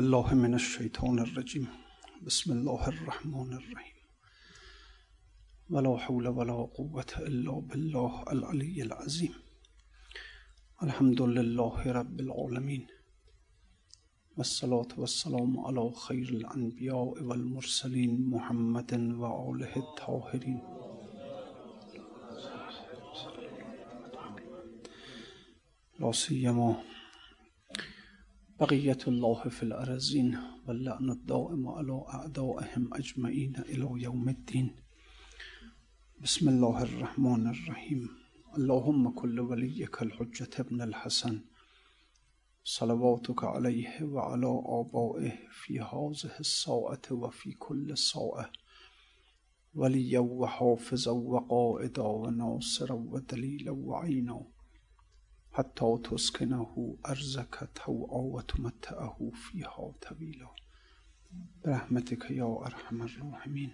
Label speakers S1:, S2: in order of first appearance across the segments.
S1: الله من الشیطان الرجیم. بسم الله الرحمن الرحیم. ولا حول ولا قوة الا بالله العلی العظیم. الحمد لله رب العالمین. والصلاة والسلام على خیر الانبیاء والمرسلین محمد و آله الطاهرین لا سیما بقیت الله فی الارزین واللعن الدائم على أعدائهم اجمعین إلى یوم الدین بسم الله الرحمن الرحیم اللهم كل وليك الحجة ابن الحسن. صلواتك عليه وعلى آبائه في هذه الساعة وفي كل ساعة. وليا وحافظا وقائدا وناصرا ودليلا وعينا. حتى تسكنه أرزك توعا وتمتعه فيها طويلا برحمتك يا أرحم الراحمين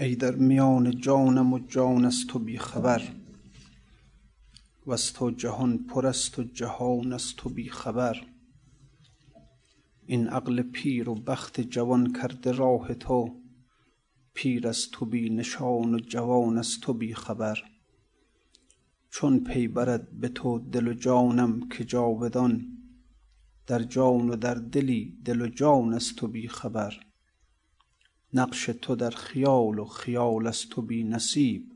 S1: ای در میان جانم و جان از تو بی خبر و از تو جهان پر است و جهان از تو بی خبر. این عقل پیر و بخت جوان کرده راه تو پیر از تو بی نشان و جوان از تو بی خبر. چون پی برد به تو دل و جانم که جاودان در جان و در دلی دل و جان از تو بی خبر. نقش تو در خیال و خیال از تو بی نصیب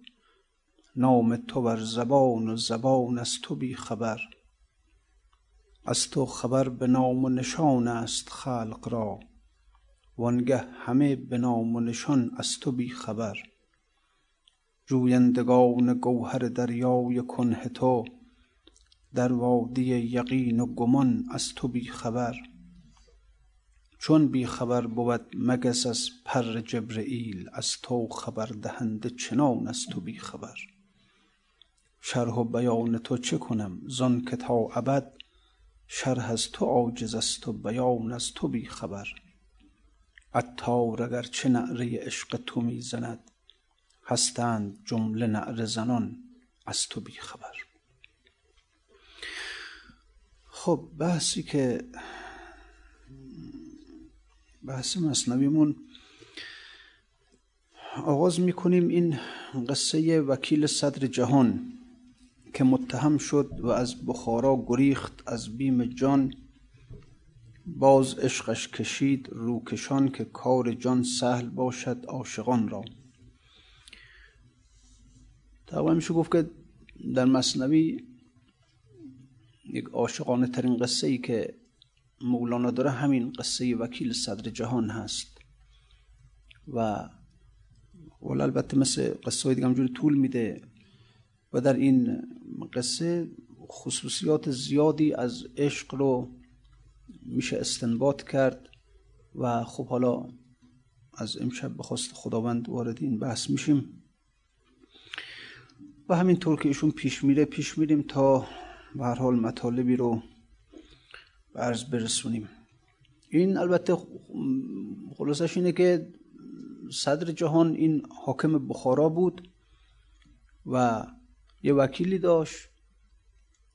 S1: نام تو بر زبان و زبان از تو بی خبر. از تو خبر به نام و نشان است خلق را. وانگه همه به نام و نشان از تو بی خبر. جویندگان گوهر دریای کنه تو در وادی یقین و گمان از تو بی خبر. چون بی خبر بود مگس از پر جبرئیل از تو خبر دهنده چنان از تو بی خبر. شرح و بیان تو چه کنم زان که تا ابد؟ شرح از تو عاجز است و بیان از تو بی خبر. عطار اگر چه نعره عشق تو می زند هستند جمله نعره زنان از تو بی خبر خب بحثی که بحث مصنویمون آغاز می‌کنیم این قصه وکیل صدر جهان که متهم شد و از بخارا گریخت از بیم جان باز عشقش کشید روکشان که کار جان سهل باشد عاشقان را. تقریبا میشه گفت که در مصنوی یک عاشقانه ترین قصه ای که مولانا داره همین قصه وکیل صدر جهان هست. و ولی البته مثل قصه های دیگه همجوری طول میده. و در این قصه خصوصیات زیادی از عشق رو میشه استنباط کرد و خب حالا از امشب به خواست خداوند وارد این بحث میشیم. و همینطور که ایشون پیش میره پیش میریم تا به هر حال مطالبی رو عرض برسونیم. این البته خلاصش اینه که صدر جهان این حاکم بخارا بود و یه وکیلی داشت.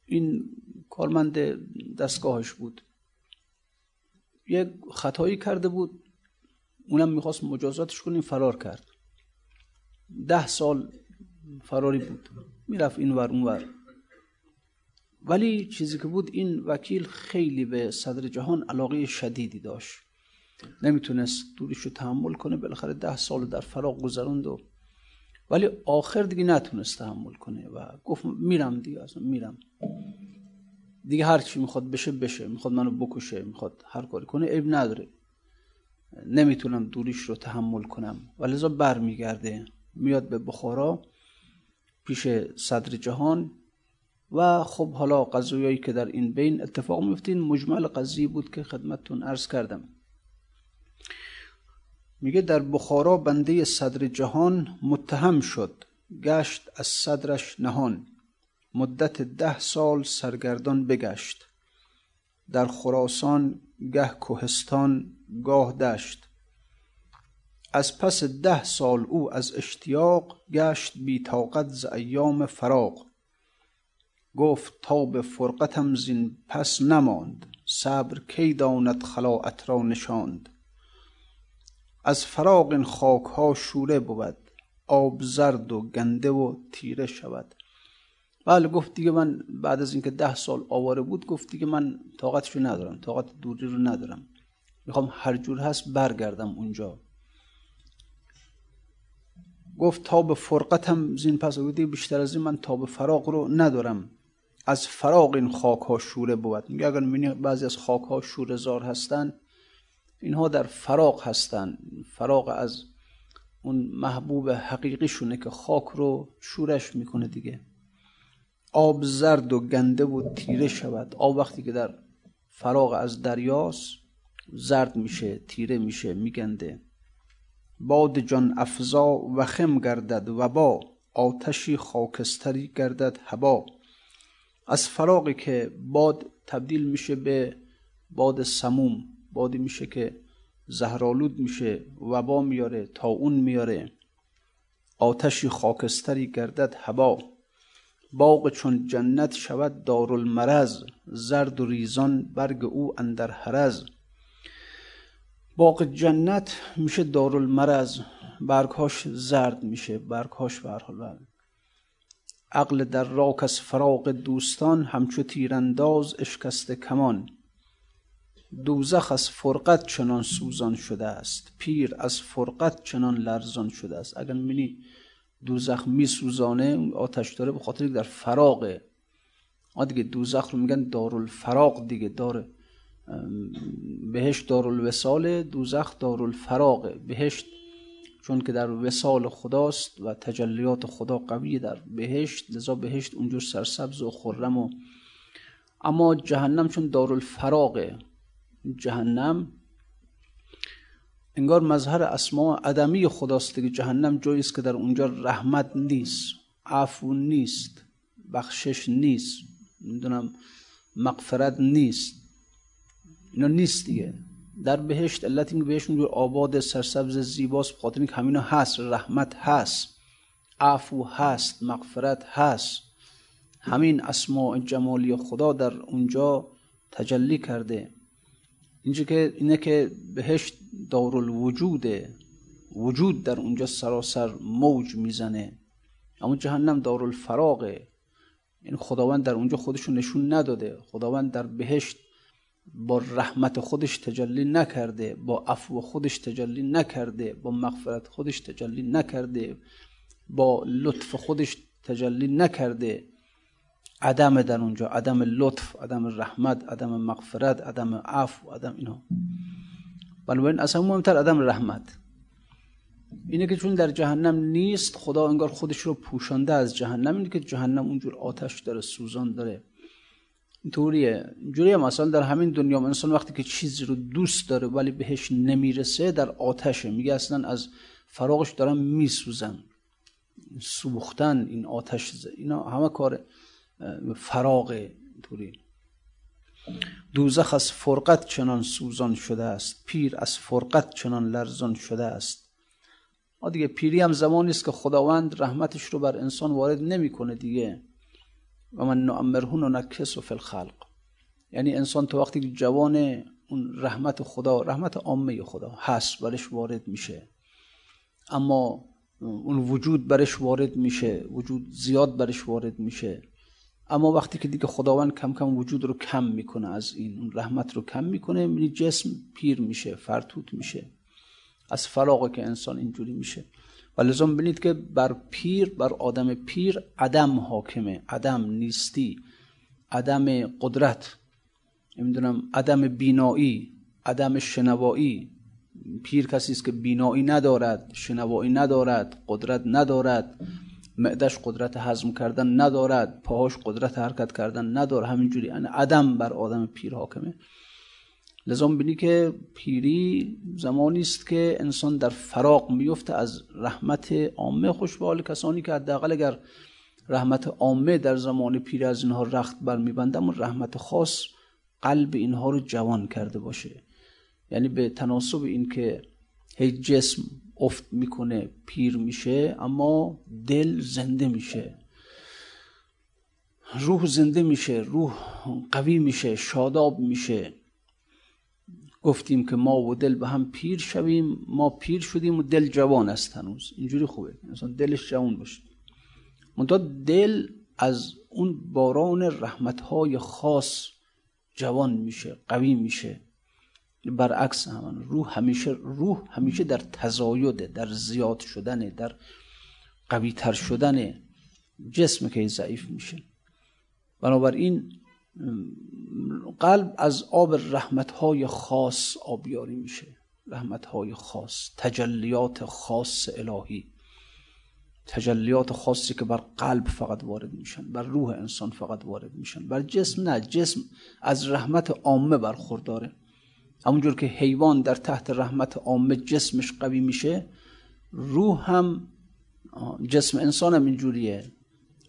S1: این کارمند دستگاهش بود. یک خطایی کرده بود. اونم می‌خواست مجازاتش کنیم فرار کرد. ده سال فراری بود. می‌رفت این ور اون ور. ولی چیزی که بود این وکیل خیلی به صدر جهان علاقه شدیدی داشت. نمی‌تونست دوریش رو تحمل کنه. بالاخره ده سال در فراغ گذروند و ولی آخر دیگه نتونست تحمل کنه و گفت میرم دیگه اصلا میرم. دیگه هر چی می‌خواد بشه بشه. می‌خواد منو بکشه می‌خواد هر کاری کنه عیب نداره. نمی‌تونم دوریش رو تحمل کنم. و لذا برمیگرده. میاد به بخارا پیش صدر جهان و خب حالا قضایایی که در این بین اتفاق میفته این مجمل قضیه بود که خدمتتون عرض کردم. میگه در بخارا بنده صدر جهان متهم شد. گشت از صدرش نهان. مدت ده سال سرگردان بگشت. در خراسان گه کوهستان گاه دشت. از پس ده سال او از اشتیاق گشت بی طاقت ز ایام فراق. گفت تا به فرقتم زین پس نماند صبر کی داند خلاعت را نشاند. از فراق این خاک ها شوره بود آب زرد و گنده و تیره شود. بله گفت دیگه من بعد از اینکه ده سال آواره بود گفت دیگه من طاقتشو ندارم طاقت دوری رو ندارم. می‌خوام هر جور هست برگردم اونجا. گفت تا به فرقتم زین پس دیگه بیشتر از این من به فراق رو ندارم. از فراق این خاک ها شوره بود. میگه اگر می‌بینی بعضی از خاک ها شوره زار هستن اینها در فراق هستن. فراق از اون محبوب حقیقیشونه که خاک رو شورش می‌کنه دیگه. آب زرد و گنده و تیره شود. آب وقتی که در فراغ از دریاست زرد میشه تیره میشه میگنده. باد جان افزا و خم گردد و با آتشی خاکستری گردد هوا از فراغی که باد تبدیل میشه به باد سموم بادی میشه که زهرالود میشه وبا میاره تا اون میاره. آتشی خاکستری گردد هوا باغ چون جنت شود دارالمرز زرد و ریزان برگ او اندر حرز باغ جنت میشه دارالمرز برگهاش زرد میشه برگهاش به حال عقل در راک از فراق دوستان همچو تیرانداز اشکست کمان. دوزخ از فرقت چنان سوزان شده است پیر از فرقت چنان لرزان شده است. اگر می‌بینی دوزخ میسوزانه آتش داره به خاطر در فراغه آ دیگه دوزخ رو میگن دارالفراق دیگه داره بهشت دارالوسال دوزخ دارالفراقه بهشت. چون که در وسال خداست و تجلیات خدا قوی در بهشت لذا بهشت اونجور سرسبز و خرم و اما جهنم چون دارالفراقه جهنم انگار مظهر اسما عدمی خداست که جهنم جایی است که در اونجا رحمت نیست عفو نیست بخشش نیست می‌دونم مغفرت نیست. اینا نیست دیگه. در بهشت علت اینکه بهشت اونجور آباد سرسبز زیباست بخاطر اینکه همینا هست رحمت هست عفو هست مغفرت هست. همین اسماء جمالی خدا در اونجا تجلی کرده. اینجا که اینه که بهشت دارالوجوده وجود در اونجا سراسر موج می‌زنه. اما جهنم دارالفراغه این خداوند در اونجا خودشو نشون نداده. خداوند در بهشت با رحمت خودش تجلی نکرده با عفو خودش تجلی نکرده با مغفرت خودش تجلی نکرده با لطف خودش تجلی نکرده. عدم در اونجا عدم لطف عدم رحمت عدم مغفرت عدم عفو عدم اینا بنابراین اصلا مهمتر عدم رحمت. اینه که چون در جهنم نیست خدا انگار خودش رو پوشانده از جهنم. اینه که جهنم اونجور آتش داره سوزان داره. اینطوریه. اینجوریه مثلا در همین دنیا انسان وقتی که چیزی رو دوست داره ولی بهش نمی‌رسه در آتشه. میگه اصلا از فراغش دارم میسوزن سوختن این آتش اینا همه کار فراغ اینطوری دوزخ از فرقت چنان سوزان شده است. پیر از فرقت چنان لرزان شده است. ما دیگه پیری هم زمانی است که خداوند رحمتش رو بر انسان وارد نمی‌کنه دیگه. و من نعمرهون و نکس و الخلق. یعنی انسان تو وقتی جوان اون رحمت خدا رحمت عامه خدا هست برش وارد میشه. اما اون وجود برش وارد میشه وجود زیاد برش وارد میشه. اما وقتی که دیگه خداوند کم کم وجود رو کم می‌کنه از این اون رحمت رو کم می‌کنه یعنی جسم پیر میشه فرتوت میشه از فراغه که انسان اینجوری میشه. و لازم ببینید که بر پیر بر آدم پیر عدم حاکمه عدم نیستی عدم قدرت نمی‌دونم عدم بینایی عدم شنوایی. پیر کسی است که بینایی ندارد شنوایی ندارد قدرت ندارد. معدش قدرت هضم کردن ندارد پاهاش قدرت حرکت کردن نداره همینجوری. یعنی عدم بر آدم پیر حاکمه. لذا بینی که پیری زمانی است که انسان در فراق میفته از رحمت عامه خوش کسانی که حداقل اگر رحمت عامه در زمان پیری از اینها رخت بر میبنده اما رحمت خاص قلب اینها رو جوان کرده باشه. یعنی به تناسب این که هی جسم افت می‌کنه پیر میشه اما دل زنده میشه. روح زنده میشه روح قوی میشه شاداب میشه. گفتیم که ما و دل به هم پیر شویم ما پیر شدیم و دل جوان است هنوز. اینجوری خوبه. مثلا دلش جوان باشه. منتها دل از اون باران رحمتهای خاص جوان میشه قوی میشه. برعکس همان روح همیشه روح همیشه در تزایده در زیاد شدنه در قوی تر شدن جسم که ضعیف میشه. بنابراین قلب از آب رحمتهای خاص آبیاری میشه. رحمتهای خاص تجلیات خاص الهی. تجلیات خاصی که بر قلب فقط وارد میشن بر روح انسان فقط وارد میشن. بر جسم نه جسم از رحمت عامه برخورداره. همونجور که حیوان در تحت رحمت عامه جسمش قوی میشه روح هم جسم انسان هم اینجوریه.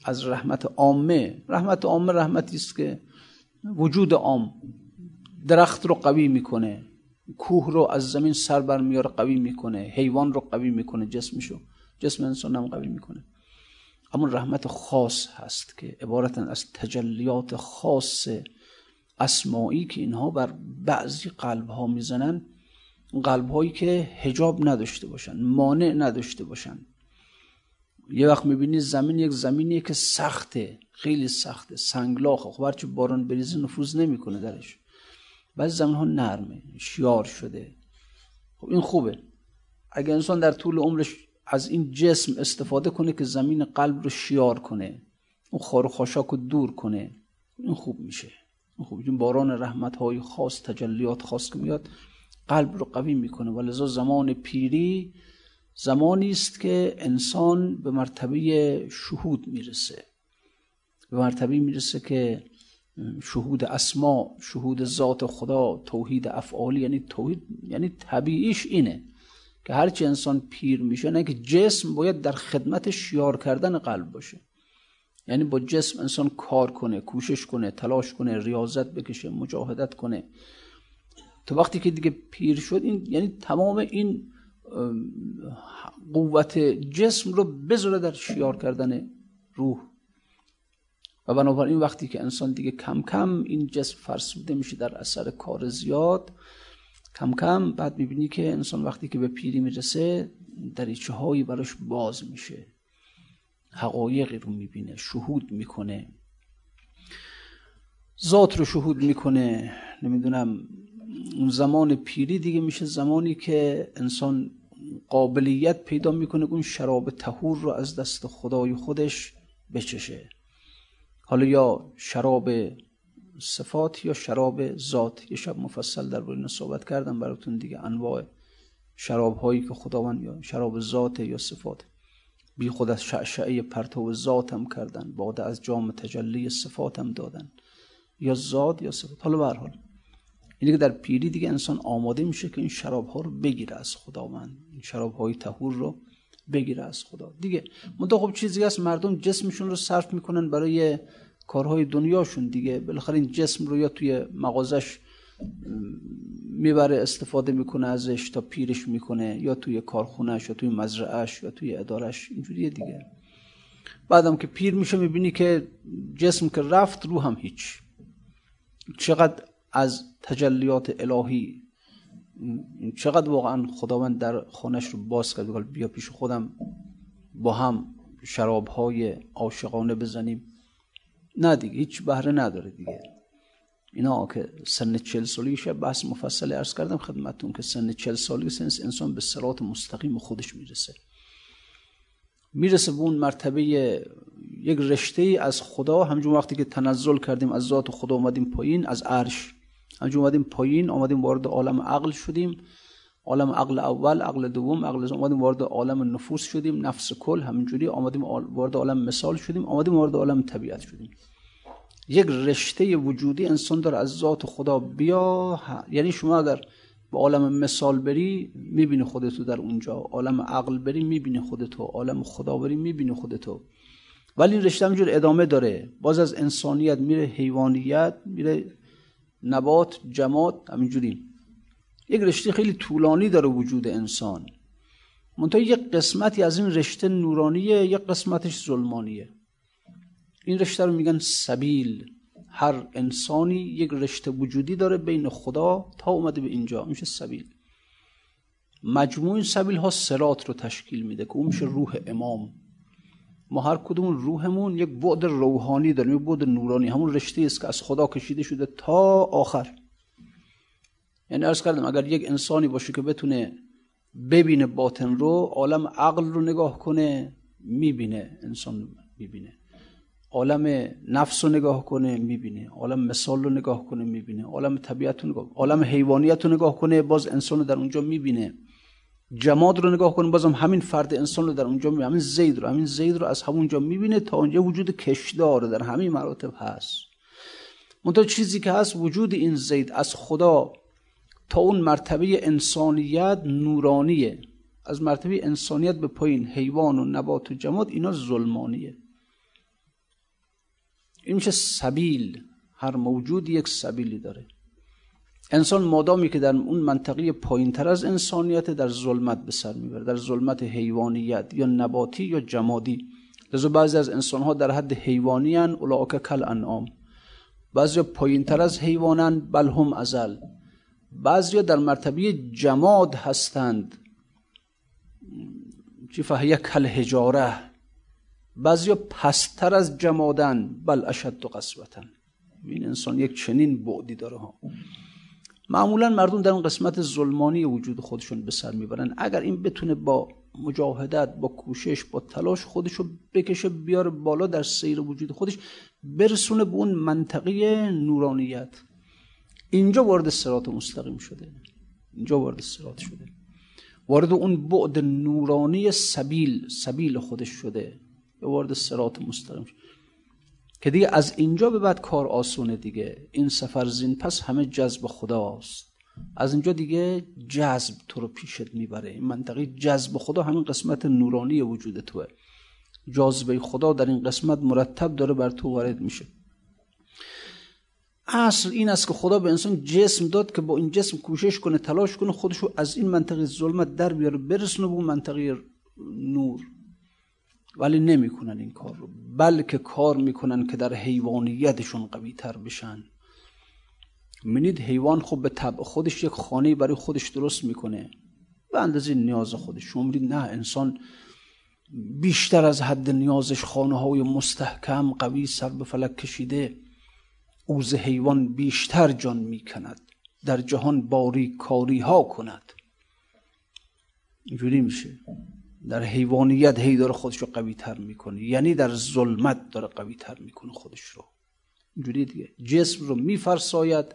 S1: از رحمت عامه رحمت عامه رحمتی است که وجود عام درخت رو قوی می‌کنه کوه رو از زمین سر بر میاره قوی می‌کنه حیوان رو قوی می‌کنه جسمشو جسم انسان هم قوی می‌کنه. اما رحمت خاص هست که عبارتا از تجلیات خاص اسمایی که اینها بر بعضی قلب ها می‌زنن قلب هایی که هجاب نداشته باشن مانع نداشته باشن. یه وقت می‌بینی زمین یک زمینیه که سخته خیلی سخته سنگلاخه. خب هرچی باران بریزه نفوذ نمی‌کنه درش. بعضی زمین ها نرمه شیار شده. خب این خوبه. اگر انسان در طول عمرش از این جسم استفاده کنه که زمین قلب رو شیار کنه اون خار و خاشاک رو دور کنه این خوب میشه. خوب این باران رحمت های خاص تجلیات خاص که میاد قلب رو قوی می‌کنه. و لذا زمان پیری زمانی است که انسان به مرتبه شهود می‌رسه. به مرتبه می‌رسه که شهود اسما شهود ذات خدا توحید افعالی یعنی توحید یعنی طبیعیش اینه که هرچی انسان پیر میشه نه که جسم باید در خدمت شیار کردن قلب باشه. یعنی با جسم انسان کار کنه کوشش کنه تلاش کنه ریاضت بکشه مجاهدت کنه. تو وقتی که دیگه پیر شد این یعنی تمام این قوت جسم رو بذاره در شیار کردن روح. و بنابراین وقتی که انسان دیگه کم کم این جسم فرسوده میشه در اثر کار زیاد کم کم بعد می‌بینی که انسان وقتی که به پیری می‌رسه دریچه هایی براش باز میشه. حقایقی رو می‌بینه شهود می‌کنه. ذات رو شهود می‌کنه. نمی‌دونم اون زمان پیری دیگه میشه زمانی که انسان قابلیت پیدا می‌کنه اون شراب تهور رو از دست خدای خودش بچشه. حالا یا شراب صفات یا شراب ذات. یه شب مفصل در روی صحبت کردم براتون دیگه انواع شراب هایی که خداوند یا شراب ذات یا صفات. بی خود از شعشعه پرتو ذات هم کردن بعد از جام تجلی صفات هم دادن. یا ذات یا صفات. حالا به حال اینه که در پیری دیگه انسان آماده میشه که این شراب ها رو بگیره از خداوند. این شراب های تهور رو بگیره از خدا. دیگه منتها خب چیزی هست مردم جسمشون رو صرف می‌کنن برای کارهای دنیاشون دیگه. بالاخره این جسم رو یا توی مغازش می‌بره استفاده می‌کنه ازش تا پیرش می‌کنه یا توی کارخونهش یا توی مزرعهش یا توی ادارش اینجوریه دیگه. بعدم که پیر میشه می‌بینی که جسم که رفت رو هم هیچ. چقدر از تجلیات الهی چقدر واقعا خداوند در خانش رو باز کرد بیا پیش خودم با هم شراب های عاشقانه بزنیم. نه دیگه هیچ بهره نداره دیگه. اینا که سن چل سالیشه بحث مفصل ارز کردم خدمتون که سن چل سالی سنس انسان به سرات مستقیم خودش می‌رسه. می‌رسه به اون مرتبه یک رشته از خدا. همجون وقتی که تنزل کردیم از ذات خدا اومدیم پایین از عرش. همجون اومدیم پایین اومدیم وارد عالم عقل شدیم. عالم عقل اول عقل دوم عقل دوم اومدیم وارد عالم نفوس شدیم. نفس کل همینجوری. آمدیم وارد عالم مثال شدیم. آمدیم وارد عالم طبیعت شدیم. یک رشته وجودی انسان داره از ذات خدا. بیا یعنی شما اگر به عالم مثال بری می‌بینی خودتو در اونجا. عالم عقل بری می‌بینی خودتو. عالم خدا بری می‌بینی خودتو. ولی این رشته همجور ادامه داره. باز از انسانیت میره حیوانیت میره نبات جماد همینجوری. یک رشته خیلی طولانی داره وجود انسان. منتها یک قسمتی از این رشته نورانیه یک قسمتش ظلمانیه. این رشته رو میگن سبیل. هر انسانی یک رشته وجودی داره بین خدا تا اومده به اینجا. میشه سبیل. مجموع این سبیل ها سرات رو تشکیل میده که اون میشه روح امام. ما هر کدوم روحمون یک بعد روحانی داریم یک بعد نورانی. همون رشته است که از خدا کشیده شده تا آخر. یعنی ارز کردم اگر یک انسانی باشه که بتونه ببینه باطن رو عالم عقل رو نگاه کنه می‌بینه. انسان می‌بینه. عالم نفس رو نگاه کنه می‌بینه. عالم مثال رو نگاه کنه می‌بینه. عالم طبیعت رو نگاه عالم حیوانیت رو نگاه کنه باز انسان رو در اونجا می‌بینه. جماد رو نگاه کنه بازم همین فرد انسان رو در اونجا می‌بینه. همین زید رو همین زید رو از همونجا می‌بینه تا اونجا وجود کشدار در همین مراتب هست. منتها چیزی که هست وجود این زید از خدا تا اون مرتبه انسانیت نورانیه. از مرتبه انسانیت به پایین حیوان و نبات و جماد اینا ظلمانیه. این میشه سبیل؟ هر موجود یک سبیلی داره. انسان مادامی که در اون منطقه پایین تر از انسانیت در ظلمت به سر می‌بره در ظلمت حیوانیت یا نباتی یا جمادی. لذا بعضی از انسان ها در حد حیوانی هن کل انعام بعضی پایین تر از حیوانن بل هم ازل. بعضی در مرتبه جماد هستند. چی فهیه کل هجاره بعضی پستر از جمادن بل اشد و قصبتن این انسان یک چنین بعدی داره ها. معمولا مردم در اون قسمت ظلمانی وجود خودشون به سر می‌برن. اگر این بتونه با مجاهدت با کوشش با تلاش خودشو بکشه بیاره بالا در سیر وجود خودش برسونه به اون منطقه نورانیت. اینجا وارد سرات مستقیم شده. اینجا وارد سرات شده. وارد اون بعد نورانی سبیل سبیل خودش شده. وارد سرات مستقیم شده که دیگه از اینجا به بعد کار آسونه دیگه. این سفر زین پس همه جذب خداست. از اینجا دیگه جذب تو رو پیشت می‌بره. این منطقه جذب خدا همین قسمت نورانی وجود توه. جاذبه خدا در این قسمت مرتب داره بر تو وارد میشه. اصل این است که خدا به انسان جسم داد که با این جسم کوشش کنه تلاش کنه خودشو از این منطقه ظلمت در بیاره برسونه به منطقه نور. ولی نمی‌کنن این کار رو. بلکه کار می‌کنن که در حیوانیتشون قوی تر بشن. منید حیوان خب به طبع خودش یک خانه برای خودش درست می‌کنه. به اندازه نیاز خودش. شما نه انسان بیشتر از حد نیازش خانه های مستحکم قوی سر به فلک کشیده اوز حیوان بیشتر جان می‌کند. در جهان باری کاری ها کند. اینجوری میشه. در حیوانیت هی داره خودش رو قوی تر می‌کنه. یعنی در ظلمت داره قوی تر می‌کنه خودش رو. اینجوری دیگه. جسم رو میفرساید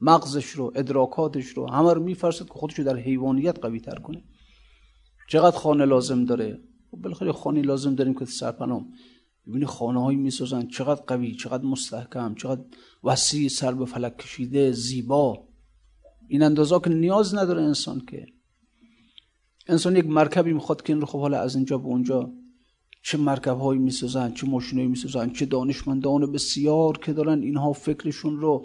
S1: مغزش رو ادراکاتش رو همه رو میفرسد که خودش رو در حیوانیت قوی تر کنه. چقدر خانه لازم داره؟ خب بالاخره خانه لازم داریم که سرپنام ببینی خانه هایی می‌سازن چقدر قوی چقدر مستحکم چقدر وسیع سر به فلک کشیده زیبا. این اندازه که نیاز نداره انسان که انسان یک مرکبی می‌خواد که این رو خب حالا از اینجا به اونجا چه مرکب هایی می‌سازن چه ماشینایی می‌سازن چه دانشمندان بسیار که دارن اینها فکرشون رو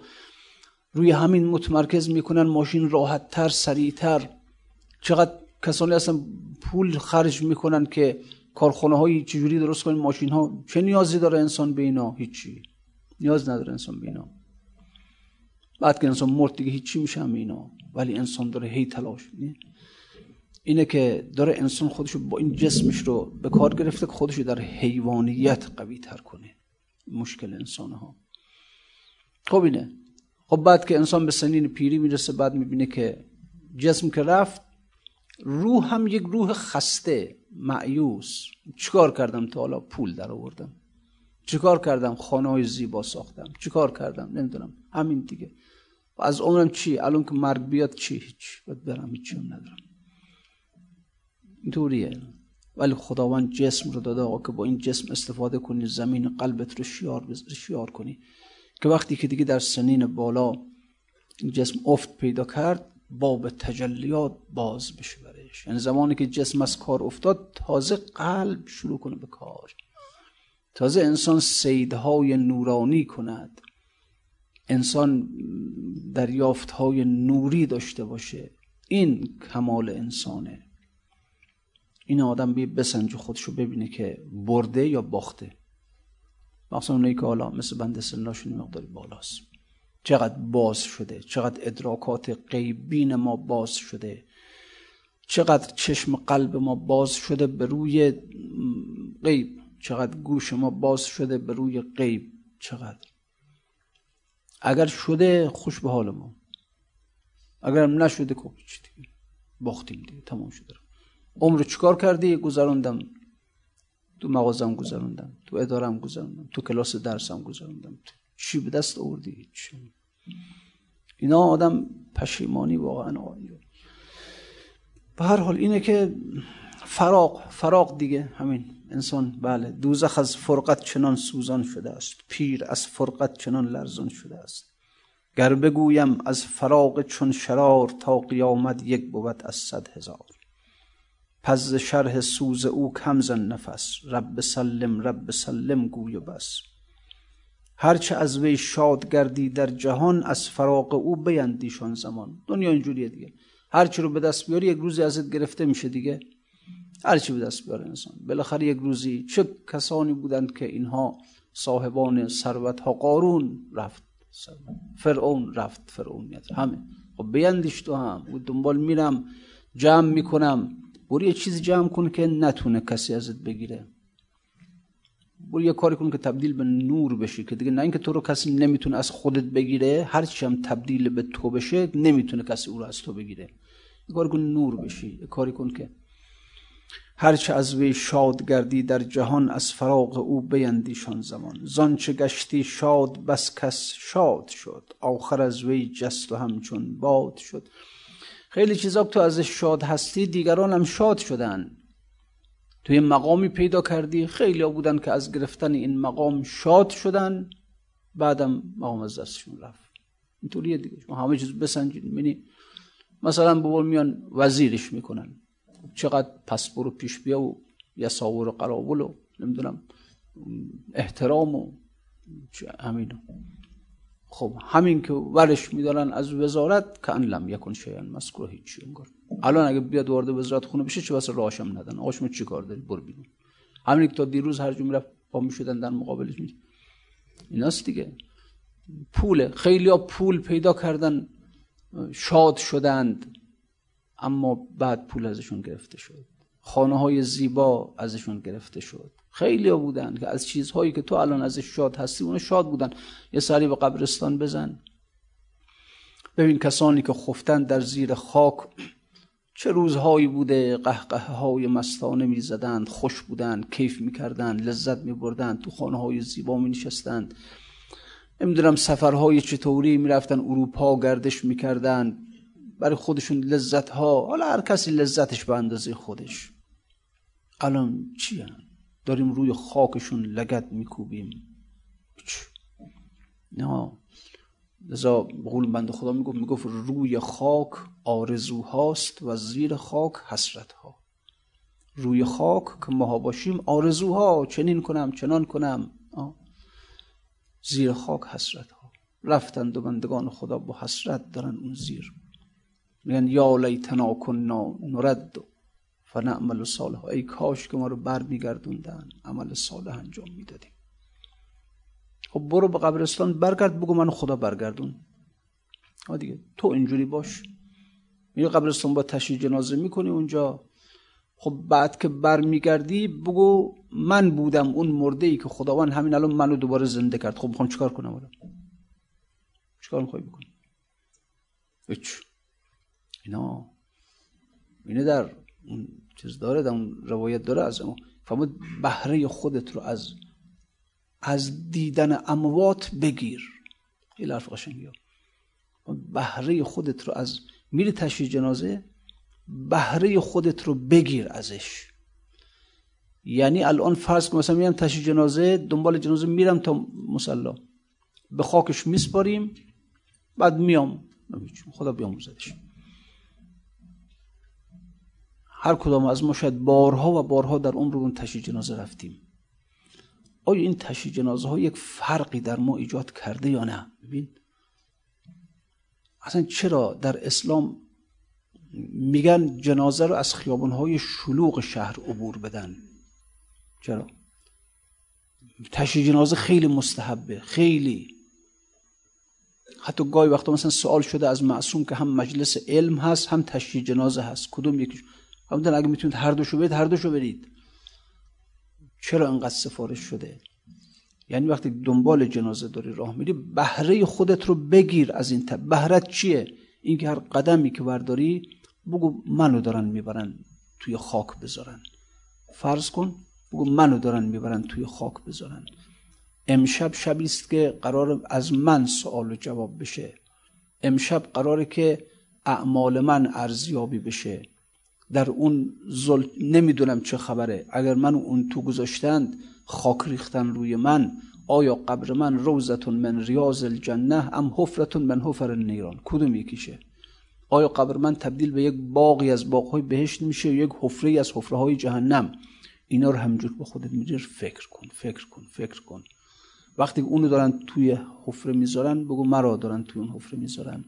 S1: روی همین متمرکز می‌کنن ماشین راحت تر سریعتر. چقدر کسانی هستن پول خرج می‌کنن که کارخانه هایی چجوری درست کنن ماشین ها چه نیازی داره انسان به اینا؟ هیچی. نیاز نداره انسان به اینا. بعد که انسان مرد دیگه هیچی میشه هم اینا. ولی انسان داره هی تلاش اینه که داره انسان خودشو با این جسمش رو به کار گرفته که خودشو در حیوانیت قوی تر کنه. مشکل انسان ها خب اینه. خب بعد که انسان به سنین پیری می‌رسه بعد می‌بینه که جسم که رفت روح هم یک روح خسته معیوس چیکار کردم تا حالا پول در آوردم؟ چیکار کردم؟ خانه زیبا ساختم. چیکار کردم؟ نمی‌دونم. همین دیگه. از عمرم چی؟ الان که مرگ بیاد چی؟ هیچ. باید برم هیچی هم ندارم. اینطوریه ولی خداوند جسم رو داده آقا که با این جسم استفاده کنی زمین قلبت رو شیار, شیار کنی. که وقتی که دیگه در سنین بالا جسم افت پیدا کرد باب تجلیات باز بشه برش یعنی زمانی که جسم از کار افتاد تازه قلب شروع کنه به کار. تازه انسان سیدهای نورانی کند. انسان دریافتهای نوری داشته باشه. این کمال انسانه. این آدم بی بسنج خودشو ببینه که برده یا باخته. مخصوصا اونایی که حالا مثل بند سناشون مقداری بالاست. چقدر باز شده چقدر ادراکات غیبین ما باز شده. چقدر چشم قلب ما باز شده به روی غیب. چقدر گوش ما باز شده به روی غیب. چقدر. اگر شده خوش به حال ما. اگر نشده که چی دیگه؟ باختیم دیگه تمام شده عمر چیکار کردی؟ گذراندم تو مغازم گذراندم تو ادارم گذراندم تو کلاس درسم گذراندم چی به دست آوردی؟ چی؟ اینا آدم پشیمانی واقعا آقا به هر حال اینه که فراق فراق دیگه همین انسان بله دوزخ از فرقت چنان سوزان شده است. پیر از فرقت چنان لرزان شده است. گر بگویم از فراق چون شرار تا قیامت یک بود از صد هزار. پس شرح سوز او کم زن نفس. رب سلم رب سلم گوی و بس. هرچه از وی شاد گردی در جهان از فراق او بیندیشان زمان. دنیا اینجوریه دیگه. هرچی رو به دست بیاری یک روزی ازت گرفته میشه دیگه. هرچی به دست بیاره انسان. بالاخره یک روزی چه کسانی بودند که اینها صاحبان ثروت ها قارون رفت. فرعون رفت. فرعونیت. همه خب بیندیش تو هم. و دنبال میرم جمع می‌کنم. برو یه چیزی جمع کن که نتونه کسی ازت بگیره. برو یه کاری کن که تبدیل به نور بشی که دیگه نه اینکه تو رو کسی نمی‌تونه از خودت بگیره هر هم تبدیل به تو بشه نمی‌تونه کسی او رو از تو بگیره. یه کاری کن نور بشی یه کاری کن که هرچه از وی شاد گردی در جهان از فراغ او بیندیشان زمان. زان چه گشتی شاد بس کس شاد شد. آخر از وی جست و همچون باد شد. خیلی چیزا تو ازش شاد هستی دیگران هم شاد شدن. توی مقامی پیدا کردی خیلی ها بودن که از گرفتن این مقام شاد شدن. بعدم مقام از دستشون رفت. اینطوریه دیگه. شما همه چیز بسنجید. منی مثلا ببور میان وزیرش می‌کنن. چقدر پس برو پیش بیا و یساور و قرابل و نمی‌دونم احترام و همینو. خب همین که ورش میدارن از وزارت که ان لم یکن شیئا هیچی انگار. الان اگه بیاد وارد وزارت خونه بشه چه واسه راهشم ندن. آقا چی کار داری؟ برو بیرون. همین که تا دیروز هر جمعه رفت با می‌شدن در مقابلش می ایناست دیگه. پول خیلی ها پول پیدا کردن شاد شدند اما بعد پول ازشون گرفته شد. خانه های زیبا ازشون گرفته شد. خیلی ها بودن که از چیزهایی که تو الان ازش شاد هستی اون شاد بودن. یه سری به قبرستان بزن. ببین کسانی که خفتن در زیر خاک چه روزهایی بوده قهقه های مستانه می زدند خوش بودند کیف می کردند لذت می بردند تو خانه های زیبا می نشستند نمی‌دونم سفرهای چطوری می رفتن اروپا گردش می کردند برای خودشون لذت ها حالا هر کسی لذتش به اندازه خودش. الان چی؟ داریم روی خاکشون لگت میکوبیم. نه. لذا بقول بند خدا می‌گفت می‌گفت روی خاک آرزوهاست و زیر خاک حسرتها. روی خاک که ماها باشیم آرزوها چنین کنم چنان کنم. زیر خاک حسرتها. رفتند و بندگان خدا با حسرت دارن اون زیر میگن یا لیتنا کننا نرد فنعمل صالح ای کاش که ما رو بر میگردوندن عمل صالح انجام می‌دادیم. خب برو به قبرستان برگرد بگو من خدا برگردون. ها دیگه تو اینجوری باش. میری قبرستان با تشییع جنازه می‌کنی اونجا. خب بعد که برمیگردی بگو من بودم اون مرده ای که خداوند همین الان منو دوباره زنده کرد. خب می‌خوام چیکار کنم الان چیکار می‌خوای بکنی؟ هیچ. اینا. اینه در اون چیز داره در اون روایت داره از اون. فرمود بهره خودت رو از از دیدن اموات بگیر. این حرف قشنگی بهره خودت رو از میری تشییع جنازه بهره خودت رو بگیر ازش. یعنی الان فرض که مثلا میرم تشییع جنازه دنبال جنازه میرم تا مسلا به خاکش میسپاریم بعد میام. خدا بیاموزدش. هر کدام از ما شاید بارها و بارها در عمر اون تشییع جنازه رفتیم. آیا این تشییع جنازه ها یک فرقی در ما ایجاد کرده یا نه؟ ببین اصلا چرا در اسلام میگن جنازه رو از خیابانهای شلوغ شهر عبور بدن؟ چرا؟ تشییع جنازه خیلی مستحبه خیلی. حتی گاهی وقتا مثلا سوال شده از معصوم که هم مجلس علم هست هم تشییع جنازه هست. کدوم یکیش؟ همونطور اگه می‌تونید هر دوشو برید هر دوشو برید چرا انقدر سفارش شده یعنی وقتی دنبال جنازه داری راه میری بهره خودت رو بگیر از این تب بهرت چیه اینکه هر قدمی که برداری بگو منو دارن می‌برن توی خاک بذارن فرض کن بگو منو دارن می‌برن توی خاک بذارن امشب شبی است که قرار از من سوال و جواب بشه امشب قراره که اعمال من ارزیابی بشه در اون زل... نمی‌دونم چه خبره. اگر من اون تو گذاشتند خاک ریختن روی من آیا قبر من روزتون من ریاض الجنه ام حفرتون من حفر النیران؟ کدوم یکیشه؟ آیا قبر من تبدیل به یک باقی از باغهای بهشت میشه یک حفره از حفره های جهنم؟ اینا رو همجور با خودت میگیر فکر کن فکر کن فکر کن. وقتی اونو دارن توی حفره می‌ذارن بگو مرا دارن توی اون حفره می‌ذارن.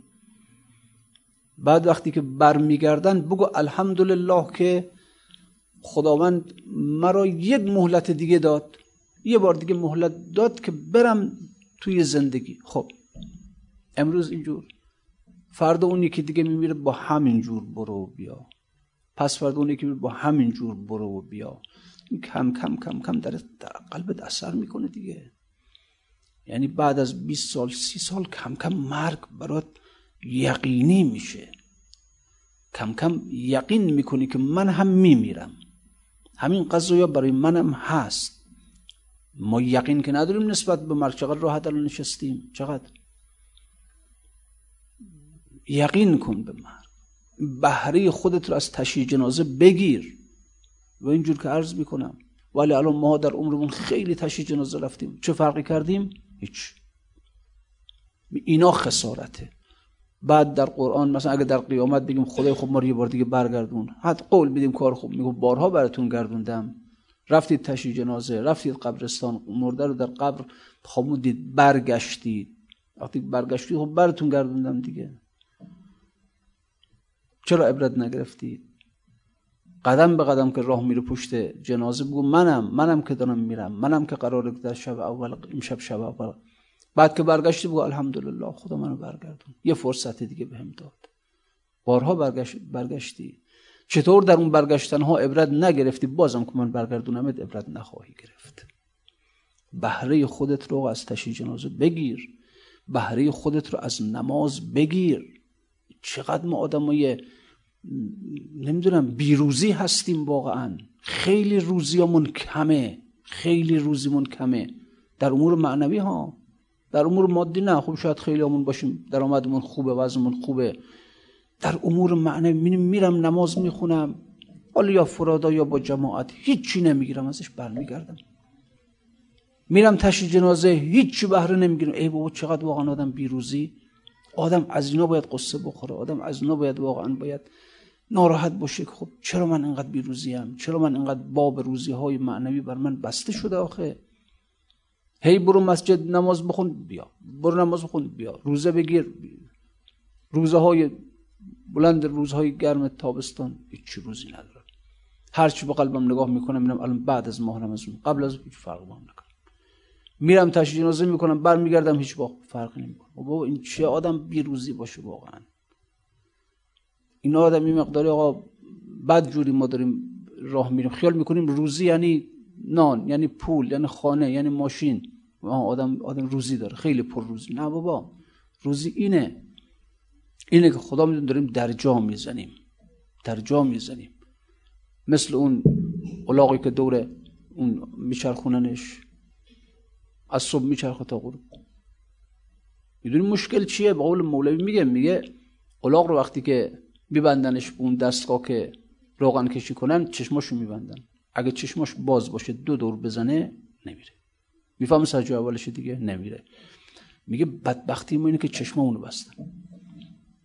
S1: بعد وقتی که برمیگردن بگو الحمدلله که خداوند مرا یک مهلت دیگه داد. یه بار دیگه مهلت داد که برم توی زندگی. خب امروز اینجور. فردا اون یکی دیگه میمیره با همین جور برو و بیا. پس فردا اون یکی با همین جور برو و بیا. کم کم کم کم در, در قلبت اثر می‌کنه دیگه. یعنی بعد از 20 سال 30 سال کم کم مرگ برات یقینی میشه. کم کم یقین می‌کنی که من هم میمیرم. همین قضایا برای منم هست. ما یقین که نداریم نسبت به مرگ. چقدر راحت الان نشستیم؟ چقدر؟ یقین کن به مرگ. بهره خودت رو از تشییع جنازه بگیر. و اینجور که عرض می‌کنم. ولی الان ما در عمرمون خیلی تشییع جنازه رفتیم. چه فرقی کردیم؟ هیچ. اینا خسارته. بعد در قرآن مثلا اگه در قیامت بگیم خدای خوب ما یه بار دیگه برگردون. حد قول بدیم کار خوب. میگو بارها براتون گردوندم. رفتید تشی جنازه رفتید قبرستان مرده رو در قبر خامودید برگشتید. وقتی برگشتید خب براتون گردوندم دیگه. چرا عبرت نگرفتید؟ قدم به قدم که راه میره پشت جنازه بگو منم منم که دارم میرم منم که قراره در شب اول امشب شب اول بعد که برگشتی بگو الحمدلله خدا منو برگردون. یه فرصت دیگه بهم داد. بارها برگشت برگشتی. چطور در اون برگشتن ها عبرت نگرفتی؟ بازم که من برگردونمت عبرت نخواهی گرفت. بهره خودت رو از تشییع جنازه بگیر. بهره خودت رو از نماز بگیر. چقدر ما آدمای نمی‌دونم بیروزی هستیم واقعا. خیلی روزیامون کمه. خیلی روزیمون کمه. در امور معنوی ها. در امور مادی نه. خوب شاید خیلی همون باشیم. درآمدمون خوبه وضعمون خوبه. در امور معنوی میرم نماز می‌خونم. حالا یا فرادا یا با جماعت. هیچی نمی‌گیرم ازش برمیگردم. میرم تشی جنازه هیچی بهره نمی‌گیرم. ای بابا چقدر واقعا آدم بیروزی. آدم از اینا باید قصه بخوره. آدم از اینا باید واقعا باید ناراحت باشه که خب چرا من اینقدر بیروزیم چرا من اینقدر باب روزی های معنوی بر من بسته شده آخه؟ هی برو مسجد نماز بخون بیا. برو نماز بخون بیا. روزه بگیر. روزه های بلند روزهای گرم تابستان هیچ روزی نداره. هر چی به قلبم نگاه می‌کنم میرم الان بعد از ماه رمضان قبل از هیچ فرق با نکنم میرم تشییع جنازه می‌کنم برمیگردم هیچ با فرق نمی‌کنه. بابا این چه آدم بیروزی باشه واقعا. این آدم این مقداری آقا بد جوری ما داریم راه میریم. خیال می‌کنیم روزی یعنی نان یعنی پول یعنی خانه یعنی ماشین. آدم آدم روزی داره. خیلی پر روزی. نه بابا روزی اینه. اینه که خدا میدون داریم در جا می‌زنیم. در جا می‌زنیم. مثل اون الاغی که دور اون میچرخوننش. از صبح میچرخه تا غروب. می‌دونی مشکل چیه؟ به قول مولوی میگه میگه الاغ رو وقتی که میبندنش به اون دستگاه که روغن کشی کنن چشماشو میبندن. اگه چشماش باز باشه دو دور بزنه نمیره. می‌فهمه سجا اولش دیگه نمیره. میگه بدبختی ما اینه که چشممونو بستن.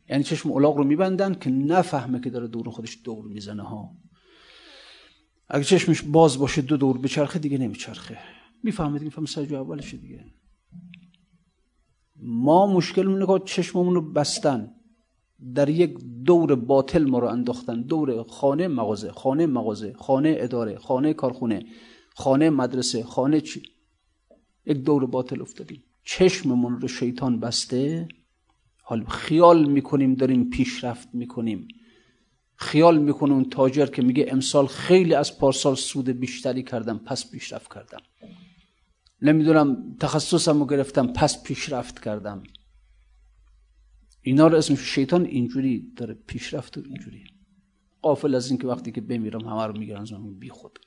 S1: یعنی چشم الاغ رو میبندن که نفهمه که داره دور خودش دور می‌زنه ها. اگه چشمش باز باشه دو دور بچرخه دیگه نمیچرخه. می‌فهمه دیگه می‌فهمه سجا اولش دیگه. ما مشکل که چشممون رو بستن. در یک دور باطل ما رو انداختن. دور خانه مغازه خانه مغازه خانه اداره خانه کارخونه خانه مدرسه خانه چی؟ یک دور باطل افتادیم چشممون رو شیطان بسته. حال خیال می‌کنیم داریم پیشرفت می‌کنیم. خیال می‌کنه اون تاجر که میگه امسال خیلی از پارسال سود بیشتری کردم پس پیشرفت کردم. نمی‌دونم تخصصم رو گرفتم پس پیشرفت کردم. اینا رو اسمش شیطان اینجوری داره پیشرفت اینجوری. قافل از اینکه وقتی که بمیرم همه رو می‌گیرن بی خود.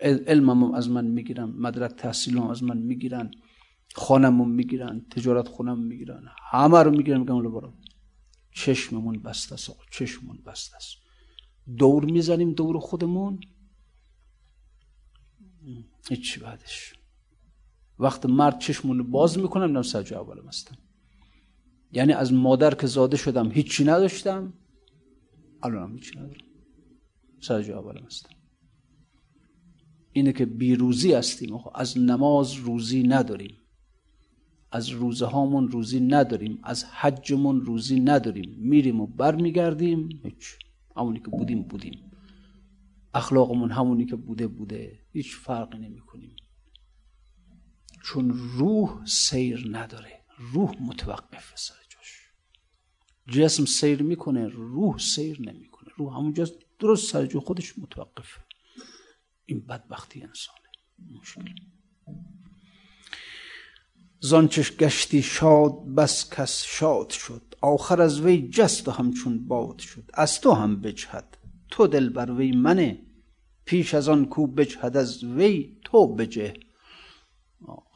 S1: علمم از من می‌گیرن مدرک تحصیلم از من می‌گیرن خانم می‌گیرن تجارت خونم می‌گیرن همه رو می‌گیرن میگن برو. چشممون بسته است چشممون بسته است. دور می‌زنیم دور خودمون. هیچی بعدش. وقت مرد چشمون باز می‌کنم نم سجا اولم هستم یعنی از مادر که زاده شدم هیچی نداشتم الانم هیچی ندارم. سجا اولم هستم اینه که بیروزی هستیم. از نماز روزی نداریم. از روزه هامون روزی نداریم. از حجمون روزی نداریم. میریم و برمیگردیم. هیچ. همونی که بودیم بودیم. اخلاقمون همونی که بوده بوده. هیچ فرقی نمی کنیم چون روح سیر نداره. روح متوقف سر جاش. جسم سیر می‌کنه روح سیر نمی‌کنه. روح همونجا درست سر جو خودش متوقفه. این بدبختی انسانه. مشکل. زانچش گشتی شاد بس کس شاد شد. آخر از وی جست و همچون باد شد. از تو هم بجهد. تو دل بر وی منه. پیش از آن کو بجهد از وی تو بجه.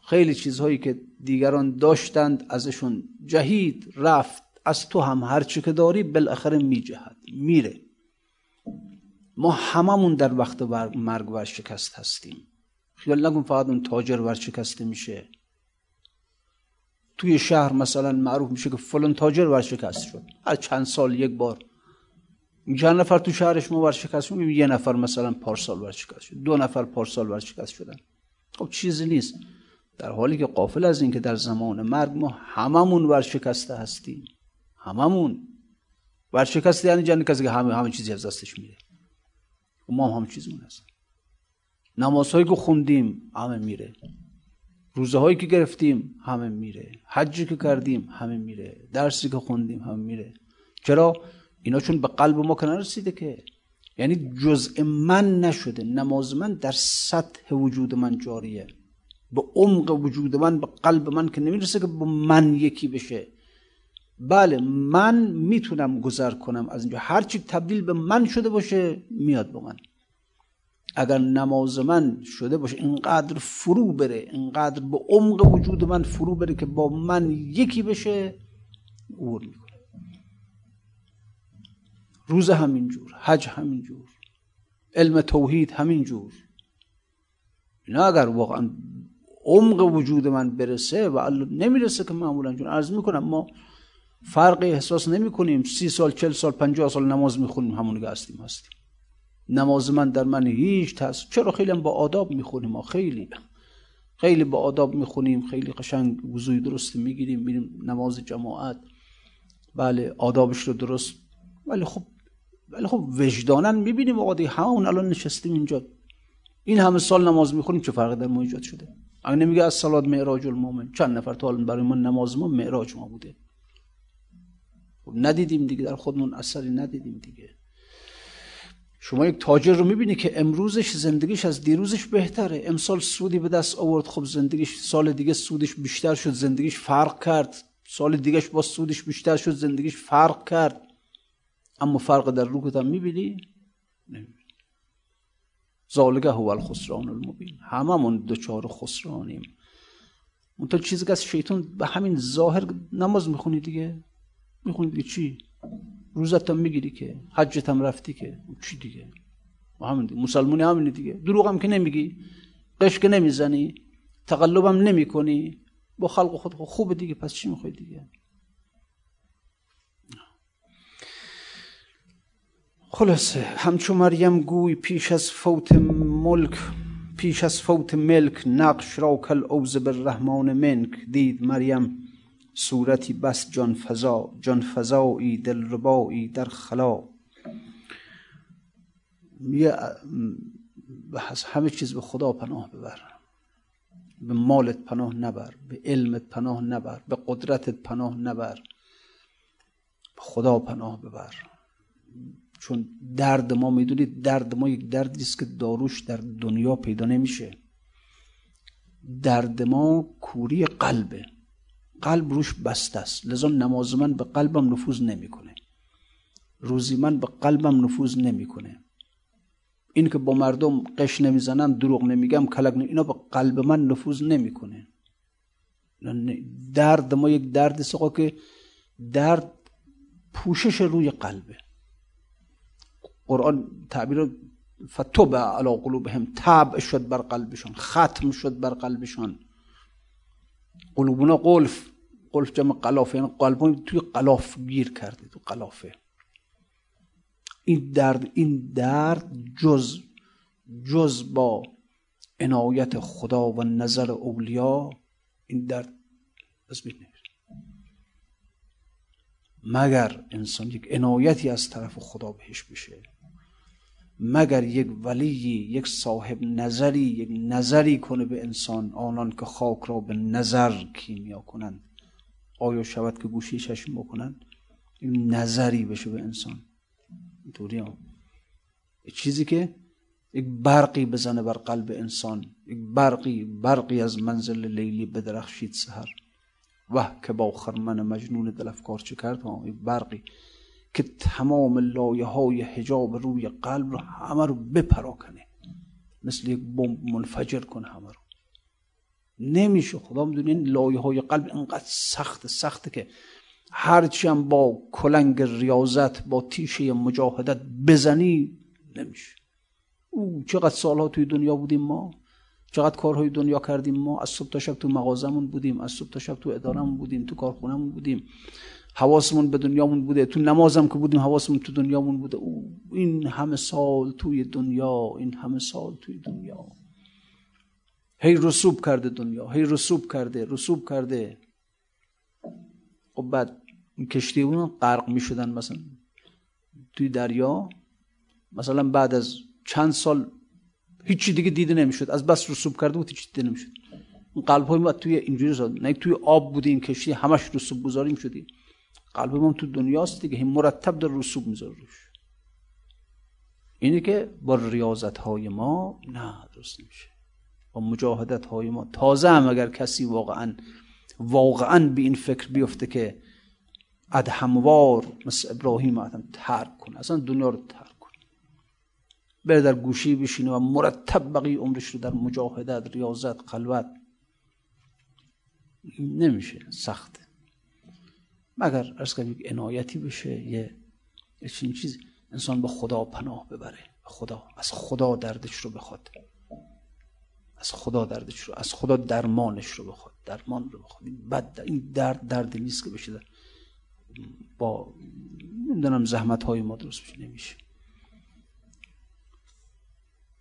S1: خیلی چیزهایی که دیگران داشتند ازشون جهید رفت. از تو هم هرچی که داری بالاخره میجهد. میره. ما هممون در وقت مرگ ورشکست هستیم. خیال نکن فقط اون تاجر ورشکسته میشه. توی شهر مثلا معروف میشه که فلان تاجر ورشکست شد. هر چند سال یک بار. چند نفر تو شهرش ما ورشکست شد یه نفر مثلا پارسال ورشکست شد. دو نفر پارسال ورشکست شدن. خب چیزی نیست. در حالی که قافل از اینکه در زمان مرگ ما هممون ورشکسته هستیم. هممون. ورشکسته یعنی جنگ کسی که همه همه چیزی از دستش میره. ما هم چیزمون هست نمازهایی که خوندیم همه میره. روزه هایی که گرفتیم همه میره. حجی که کردیم همه میره. درسی که خوندیم همه میره. چرا؟ اینا چون به قلب ما که نرسیده که. یعنی جزء من نشده. نماز من در سطح وجود من جاریه. به عمق وجود من به قلب من که نمی‌رسه که با من یکی بشه. بله من می‌تونم گذر کنم از اینجا. هرچی تبدیل به من شده باشه میاد به من. اگر نماز من شده باشه اینقدر فرو بره اینقدر به عمق وجود من فرو بره که با من یکی بشه عبور می‌کنه روز همینجور حج همینجور علم توحید همینجور نه اگر واقعا عمق وجود من برسه و نمی‌رسه که معمولا چون عرض می‌کنم ما فرقی احساس نمی کنیم. سی سال چل سال پنجاه سال نماز می‌خونیم همون هستیم هستیم. نماز من در من هیچ تاثیر چرا خیلی با آداب می‌خونیم خیلی. خیلی با آداب می‌خونیم خیلی قشنگ وضوی درست می‌گیریم میریم نماز جماعت. بله آدابش رو درست. ولی خب ولی خب وجدانن می‌بینیم آقا همون الان نشستیم اینجا. این همه سال نماز می‌خونیم چه فرقی در ما ایجاد شده؟ اگه نمیگه از سلات معراج المومن چند نفر تا برای ما نماز ما معراج ما بوده؟ خب ندیدیم دیگه در خودمون اثری ندیدیم دیگه. شما یک تاجر رو می‌بینی که امروزش زندگیش از دیروزش بهتره. امسال سودی به دست آورد خب زندگیش سال دیگه سودش بیشتر شد زندگیش فرق کرد. سال دیگهش با سودش بیشتر شد زندگیش فرق کرد. اما فرق در روحت هم می‌بینی؟ نمی‌بینی. زالگه هو الخسران المبین. هممون دوچار خسرانیم. اون تا چیزی که از شیطان به همین ظاهر نماز می‌خونی دیگه؟ می‌خونی دیگه چی؟ روزت هم می‌گیری که حجت هم رفتی که. چی دیگه؟ همین دیگه. مسلمونی همین دیگه. دروغ هم که نمیگی. قش که نمی‌زنی. تقلب هم نمی کنی با خلق خود خوب دیگه. پس چی می‌خوای دیگه؟ خلاصه همچو مریم گوی پیش از فوت ملک پیش از فوت ملک نقش را کل اوز بالرحمن منک دید مریم. صورتی بس جان فضا جان فضایی دلربایی در خلا. یه همه چیز به خدا پناه ببر. به مالت پناه نبر به علمت پناه نبر به قدرتت پناه نبر. به خدا پناه ببر. چون درد ما می‌دونید درد ما یک دردی است که داروش در دنیا پیدا نمیشه. درد ما کوری قلبه. قلب روش بسته است. لذا نماز من به قلبم نفوذ نمی‌کنه. روزی من به قلبم نفوذ نمی‌کنه. این که با مردم قش نمی‌زنم دروغ نمیگم کلک اینا به قلب من نفوذ نمی‌کنه. درد ما یک درد است که درد پوشش روی قلبه. قرآن تعبیر فتوب علی قلوبهم تاب شد بر قلبشان ختم شد بر قلبشان. قلوبنا قلف قلف جمع قلافه یعنی قلب توی قلاف گیر کرده تو قلافه. این درد این درد جز جز با عنایت خدا و نظر اولیا این درد تثبیت نمیشه. مگر انسان یک عنایتی از طرف خدا بهش بشه؟ مگر یک ولی یک صاحب نظری یک نظری کنه به انسان آنان که خاک را به نظر کیمیا کنند؟ آیا شود که گوشی چشم بکنند؟ این نظری بشه به انسان. اینطوری هم. چیزی که یک برقی بزنه بر قلب انسان یک برقی برقی از منزل لیلی بدرخشید سهر وه که با خرمن مجنون دل افکار چه کرد؟ یک برقی که تمام لایه های حجاب روی قلب رو همه رو بپراکنه. مثل یک بمب منفجر کنه همه رو. نمیشه. خدا می‌دونین لایه های قلب اینقدر سخت سخته که هرچی هم با کلنگ ریاضت با تیشه مجاهدت بزنی نمیشه. او چقدر سالها توی دنیا بودیم ما؟ چقدر کارهای دنیا کردیم ما؟ از صبح تا شب تو مغازمون بودیم از صبح تا شب تو ادارمون بودیم تو کارخونهمون بودیم. حواسمون به دنیامون بوده تو نمازم که بودیم حواسمون تو دنیامون بوده. او این همه سال توی دنیا این همه سال توی دنیا. هی رسوب کرده دنیا هی رسوب کرده رسوب کرده. خب بعد کشتی اون غرق می شدن مثلا توی دریا. مثلا بعد از چند سال هیچی دیگه دیده نمی‌شد از بس رسوب کرده بود هیچی دیده نمی‌شد. قلب های ما توی اینجوری زاد نه توی آب بودی این کشتی همش رسوب گذاریم شدیم قلب ما تو دنیاست دیگه مرتب در رسوب می‌ذاره. روش اینه که با ریاضت های ما نه درست نمیشه. با مجاهدت های ما. تازه هم اگر کسی واقعا واقعا به این فکر بیفته که ادهموار مثل ابراهیم آدم ترک کنه. اصلا دنیا رو ترک کنه. بره در گوشی بشینه و مرتب بقیه عمرش رو در مجاهدت ریاضت خلوت. نمیشه. سخته. مگر ارز یک عنایتی بشه یه چین چیز انسان به خدا پناه ببره. خدا. از خدا دردش رو بخواد. از خدا دردش رو از خدا درمانش رو بخواد درمان رو بخواد. این بد این درد درد نیست که بشه با نمی‌دونم زحمت های ما درست بشه نمیشه.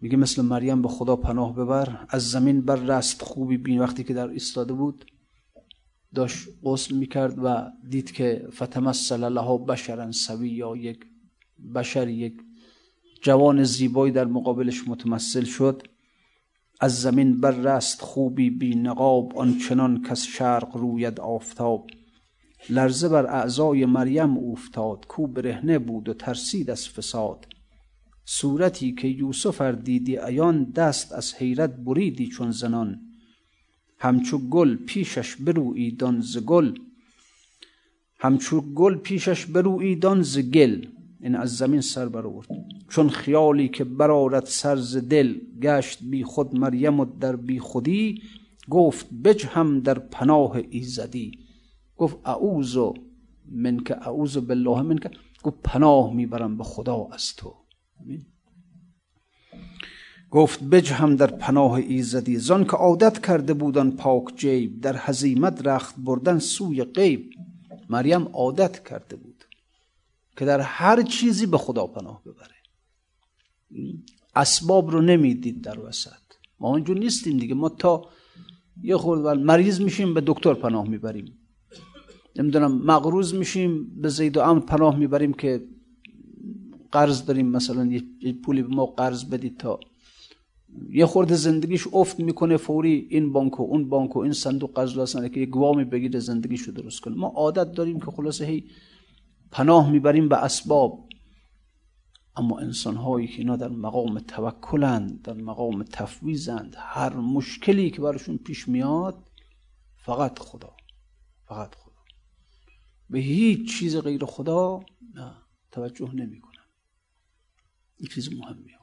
S1: میگه مثل مریم به خدا پناه ببر از زمین بر رست خوبی بین. وقتی که در ایستاده بود داشت غسل می‌کرد و دید که فتمثل له بشرا سوی یا یک بشر یک جوان زیبایی در مقابلش متمثل شد. از زمین بر رست خوبی بی نقاب آنچنان کس شرق روید آفتاب. لرزه بر اعضای مریم افتاد کو برهنه بود و ترسید از فساد. صورتی که یوسف ار دیدی ایان دست از حیرت بریدی چون زنان. همچو گل پیشش بروییدان ز گل. همچو گل پیشش بروییدان ز گل. این از زمین سر برآورد چون خیالی که برارد سر ز دل گشت بی خود مریم و در بی خودی گفت بجهم در پناه ایزدی. گفت اعوذ منک اعوذ بالله منک. گفت پناه می‌برم به خدا از تو. گفت بجهم در پناه ایزدی. زان که عادت کرده بودن پاک جیب در هزیمت رخت بردن سوی غیب. مریم عادت کرده بود. که در هر چیزی به خدا پناه ببره. اسباب رو نمی‌دید در وسط. ما اونجور نیستیم دیگه. ما تا یه خورد مریض میشیم به دکتر پناه می‌بریم. نمی‌دونم مغروز میشیم به زید و امر پناه می‌بریم که قرض داریم. مثلا یه پولی به ما قرض بدید تا یه خورده زندگیش افت می‌کنه فوری این بانک و اون بانک و این صندوق قرض که یه گوامی بگیره زندگیشو درست کنه. ما عادت داریم که خلاصه هی پناه می‌بریم به اسباب. اما انسان هایی که اینا در مقام توکلند در مقام تفویزند هر مشکلی که براشون پیش میاد فقط خدا فقط خدا. به هیچ چیز غیر خدا نه توجه نمی‌کنن. این چیز مهمیه.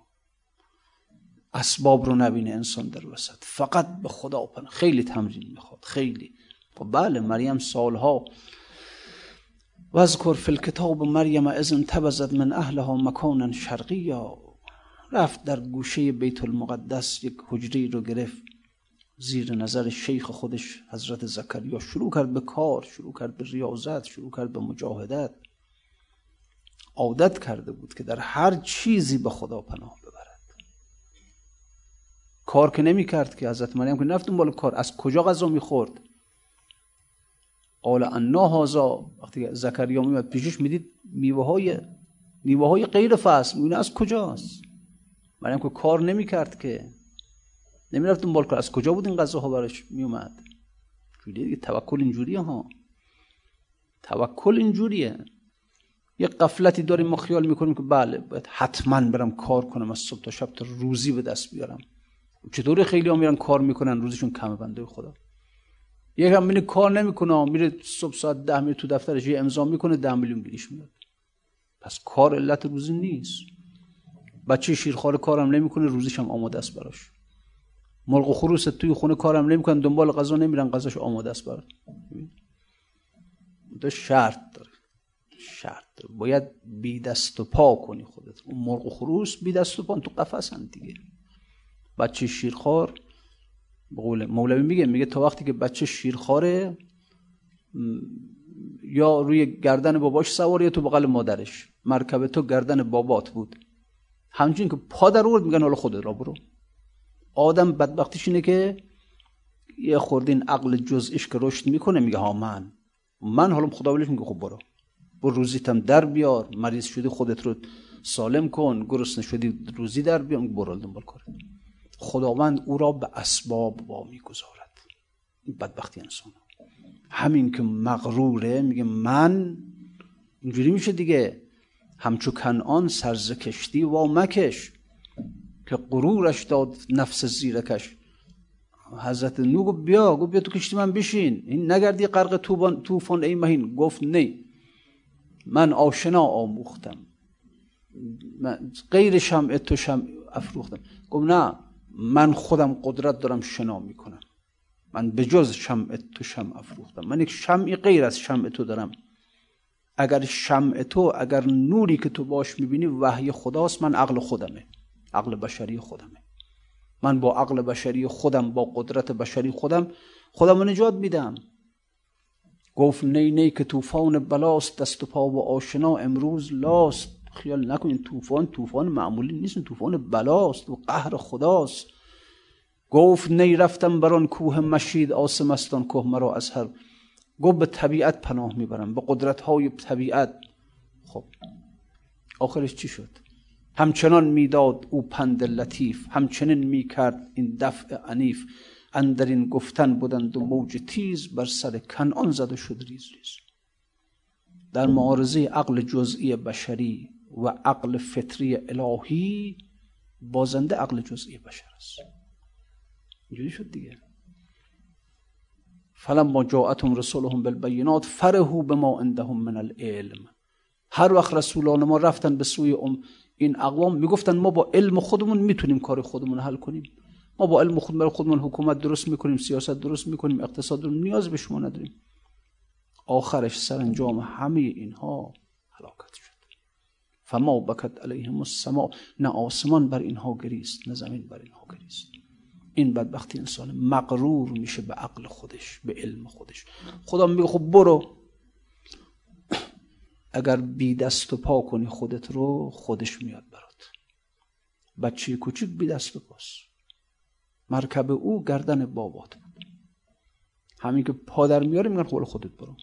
S1: اسباب رو نبینه انسان در وسط. فقط به خدا پناه. خیلی تمرین می‌خواد. خیلی. خب بله مریم سالها وذکر فی الکتاب مریم از انتبزد من اهلها مکانا شرقیا رفت در گوشه بیت المقدس یک حجری رو گرفت. زیر نظر شیخ خودش حضرت زکریا شروع کرد به کار شروع کرد به ریاضت شروع کرد به مجاهدت. عادت کرده بود که در هر چیزی به خدا پناه ببرد. کار که نمی کرد که حضرت مریم که نفت بالا کار از کجا غذا می‌خورد؟ قال انا هازا وقتی زکریا میاد پیشش می‌دید میوه های میوه های غیر فصل میونه از کجاست؟ مریم که کار نمی‌کرد که. نمی‌رفت دنبال کار از کجا بود این غذاها براش میومد جوریه توکل اینجوریه ها. توکل اینجوریه. یه قفلتی داریم ما خیال می‌کنیم که بله باید حتما برم کار کنم از صبح تا شب تا روزی به دست بیارم. چطوری خیلی ها میرن کار می‌کنن؟ روزشون کمه بنده خدا. یک هم میره کار نمی‌کنه میره صبح ساعت ده میره تو دفترش یه امضا می‌کنه ده میلیون گیریش میاد پس کار علت روزی نیست. بچه شیرخوار کارم نمی‌کنه روزیش هم آماده است براش. مرغ و خروس توی خونه کارم نمی‌کنن دنبال غذا نمیرن غذاش آماده است براش تو شرط داره. شرط داره. باید بی دست و پا کنی خودت. اون مرغ و خروس بی دست و پا تو قفسن دیگه. بچه شیرخوار به مولوی میگه میگه تا وقتی که بچه شیرخواره یا روی گردن باباش سوار یا تو بغل مادرش. مرکب تو گردن بابات بود. همچنین که پا در ورد میگن حالا خودت را برو. آدم بدبختیش اینه که یه خوردین عقل جزئیش که رشد می‌کنه میگه ها من. من حالا خدا بلیش میگه خب برو. برو روزیتم در بیار. مریض شدی خودت رو سالم کن. گرسنه شدی روزی در بیار. برو دنبال کن خداوند او را به اسباب با می‌گذارد این بدبختی انسان همین که مغروره میگه من اینجوری میشه دیگه. همچو کنعان سرز کشتی و مکش که غرورش داد نفس زیرکش. حضرت نو گفت بیا گفت بیا تو کشتی من بشین. این نگردی غرق طوفان ای مهین. گفت نه. من آشنا آموختم. من غیر شمع تو شمع افروختم. گفت نه. من خودم قدرت دارم شنا می‌کنم. من به جز شمع تو شمع افروختم. من یک شمعی غیر از شمع تو دارم. اگر شمع تو اگر نوری که تو باش می‌بینی وحی خداست من عقل خودمه. عقل بشری خودمه. من با عقل بشری خودم با قدرت بشری خودم خودم نجات میدم. گفت نی نی که طوفان بلاست دست و پا و آشنا امروز لاست. خیال نکنین طوفان طوفان معمولی نیست طوفان بلاست و قهر خداست. گفت نی رفتم بر آن کوه مشید آسمستان کوه مرا از هر گفت به طبیعت پناه می‌برم به قدرت های طبیعت. خب آخرش چی شد؟ همچنان می‌داد او پند لطیف همچنین می‌کرد این دفع عنیف. اندرین گفتن بودند و موج تیز بر سر کنعان زده شد ریز ریز. در معارضه عقل جزئی بشری و عقل فطری الهی بازنده عقل جزئی بشر است. اینجوری شد دیگه. فلما جاءتهم رسولهم بالبینات فرحوا بما عندهم من العلم. هر وقت رسولان ما رفتن به سوی ام این اقوام می‌گفتن ما با علم خودمون می‌تونیم کار خودمون حل کنیم. ما با علم خودمون خودمون حکومت درست می‌کنیم سیاست درست می‌کنیم اقتصاد رو نیاز به شما نداریم. آخرش سرانجام همه اینها هلاکت شد. فما بکت علیهم السما نه آسمان بر اینها گریست نه زمین بر اینها گریست. این بدبختی انسان مقرور میشه به عقل خودش به علم خودش. خدا میگه خب برو. اگر بی دست و پا کنی خودت رو خودش میاد برات. بچه کوچیک بی دست و پاس مرکب او گردن بابات بود. همین که پا در میاره میگن خب خودت برو.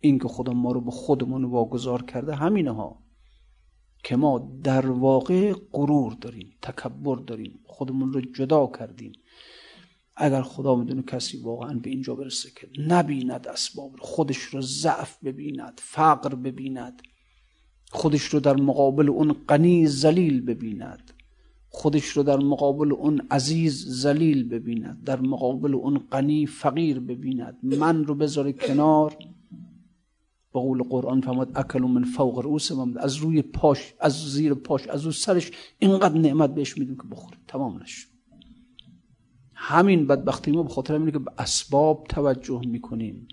S1: این که خدا ما رو به خودمون واگذار کرده همینه ها. که ما در واقع غرور داریم تکبر داریم خودمون رو جدا کردیم. اگر خدا می‌دونه کسی واقعا به اینجا برسه که نبیند اسباب خودش رو ضعف ببیند فقر ببیند خودش رو در مقابل اون غنی زلیل ببیند خودش رو در مقابل اون عزیز زلیل ببیند در مقابل اون غنی فقیر ببیند من رو بذاره کنار. با قول قرآن فرماد اکلو من فوق رؤوس از روی پاش از زیر پاش از روی سرش اینقدر نعمت بهش میدیم که بخوره. تمام نشد همین بدبختی ما به خاطر اینه که به اسباب توجه می‌کنیم.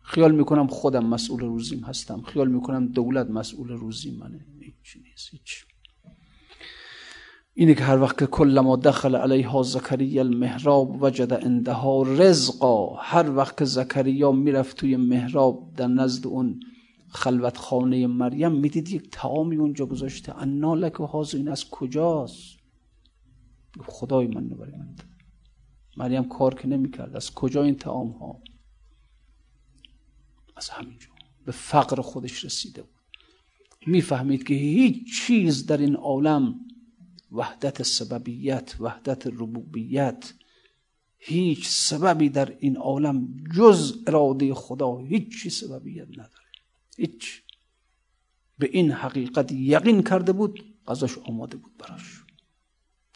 S1: خیال می‌کنم خودم مسئول روزیم هستم. خیال می‌کنم دولت مسئول روزی منه. هیچ نیست هیچ. اینه که هر وقت که کلما دخل علیها زکریا المهراب وجد عندها رزقا. هر وقت که زکریا می‌رفت توی محراب در نزد اون خلوت خانه مریم می‌دید یک تعامی اونجا گذاشته. انا لک و این از کجاست؟ خدای من برای من مریم کار که نمی‌کرد. از کجا این تعام ها از همینجا به فقر خودش رسیده بود. می‌فهمید که هیچ چیز در این عالم وحدت سببیت وحدت ربوبیت. هیچ سببی در این عالم جز اراده خدا هیچی سببیت نداره. هیچ. به این حقیقت یقین کرده بود ازش آماده بود براش.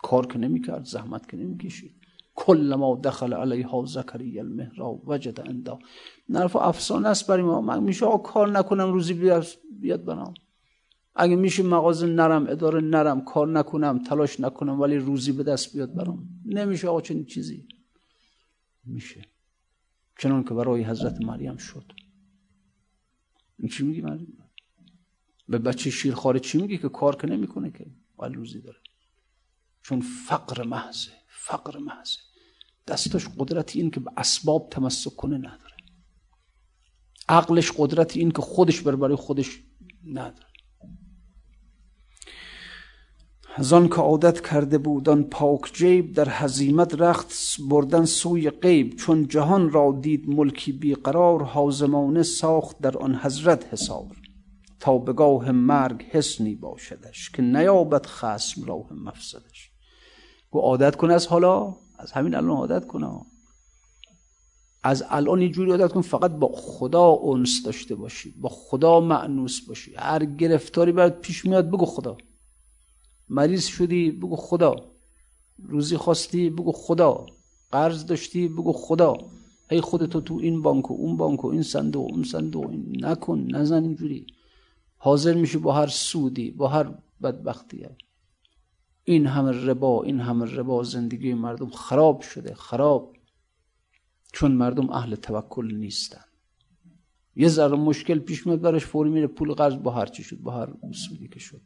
S1: کار که نمی‌کرد زحمت که نمی‌کشید. کل ما دخل علیها زکریا المهراب وجد اندا نرف افسانه است برای ما. من میشه کار نکنم روزی بیاد برام. اگه میشه مغازه نرم اداره نرم کار نکنم تلاش نکنم ولی روزی به دست بیاد برام. نمیشه آقا چنین چیزی. میشه. چنان که برای حضرت مریم شد. این چی میگی مریم؟ به بچه شیرخواره چی میگی که کار که نمی‌کنه که؟ ولی روزی داره. چون فقر محضه فقر محضه. دستش قدرتی این که به اسباب تمسک کنه نداره. عقلش قدرتی این که خودش بر برای خودش نداره. زان که عادت کرده بودن پاک جیب در حزیمت رخت بردن سوی غیب چون جهان را دید ملکی بیقرار حازمانه ساخت در آن حضرت حسار تا بگاه مرگ حسنی باشدش که نیابد خسم راه مفسدش. گو عادت کن از حالا از همین الان عادت کنه از الان اینجوری عادت کن فقط با خدا اونس داشته باشی با خدا معنوس باشی. هر گرفتاری برات پیش میاد بگو خدا. مریض شدی بگو خدا. روزی خواستی بگو خدا. قرض داشتی بگو خدا. هی خودتو تو این بانک و اون بانک و این صندوق اون صندوق این. نکن نزن اینجوری. حاضر میشی با هر سودی با هر بدبختی. این همه ربا این همه ربا زندگی مردم خراب شده خراب. چون مردم اهل توکل نیستن. یه ذره مشکل پیش میاد براش فوری میره پول قرض با هر چی شد با هر سودی که شد.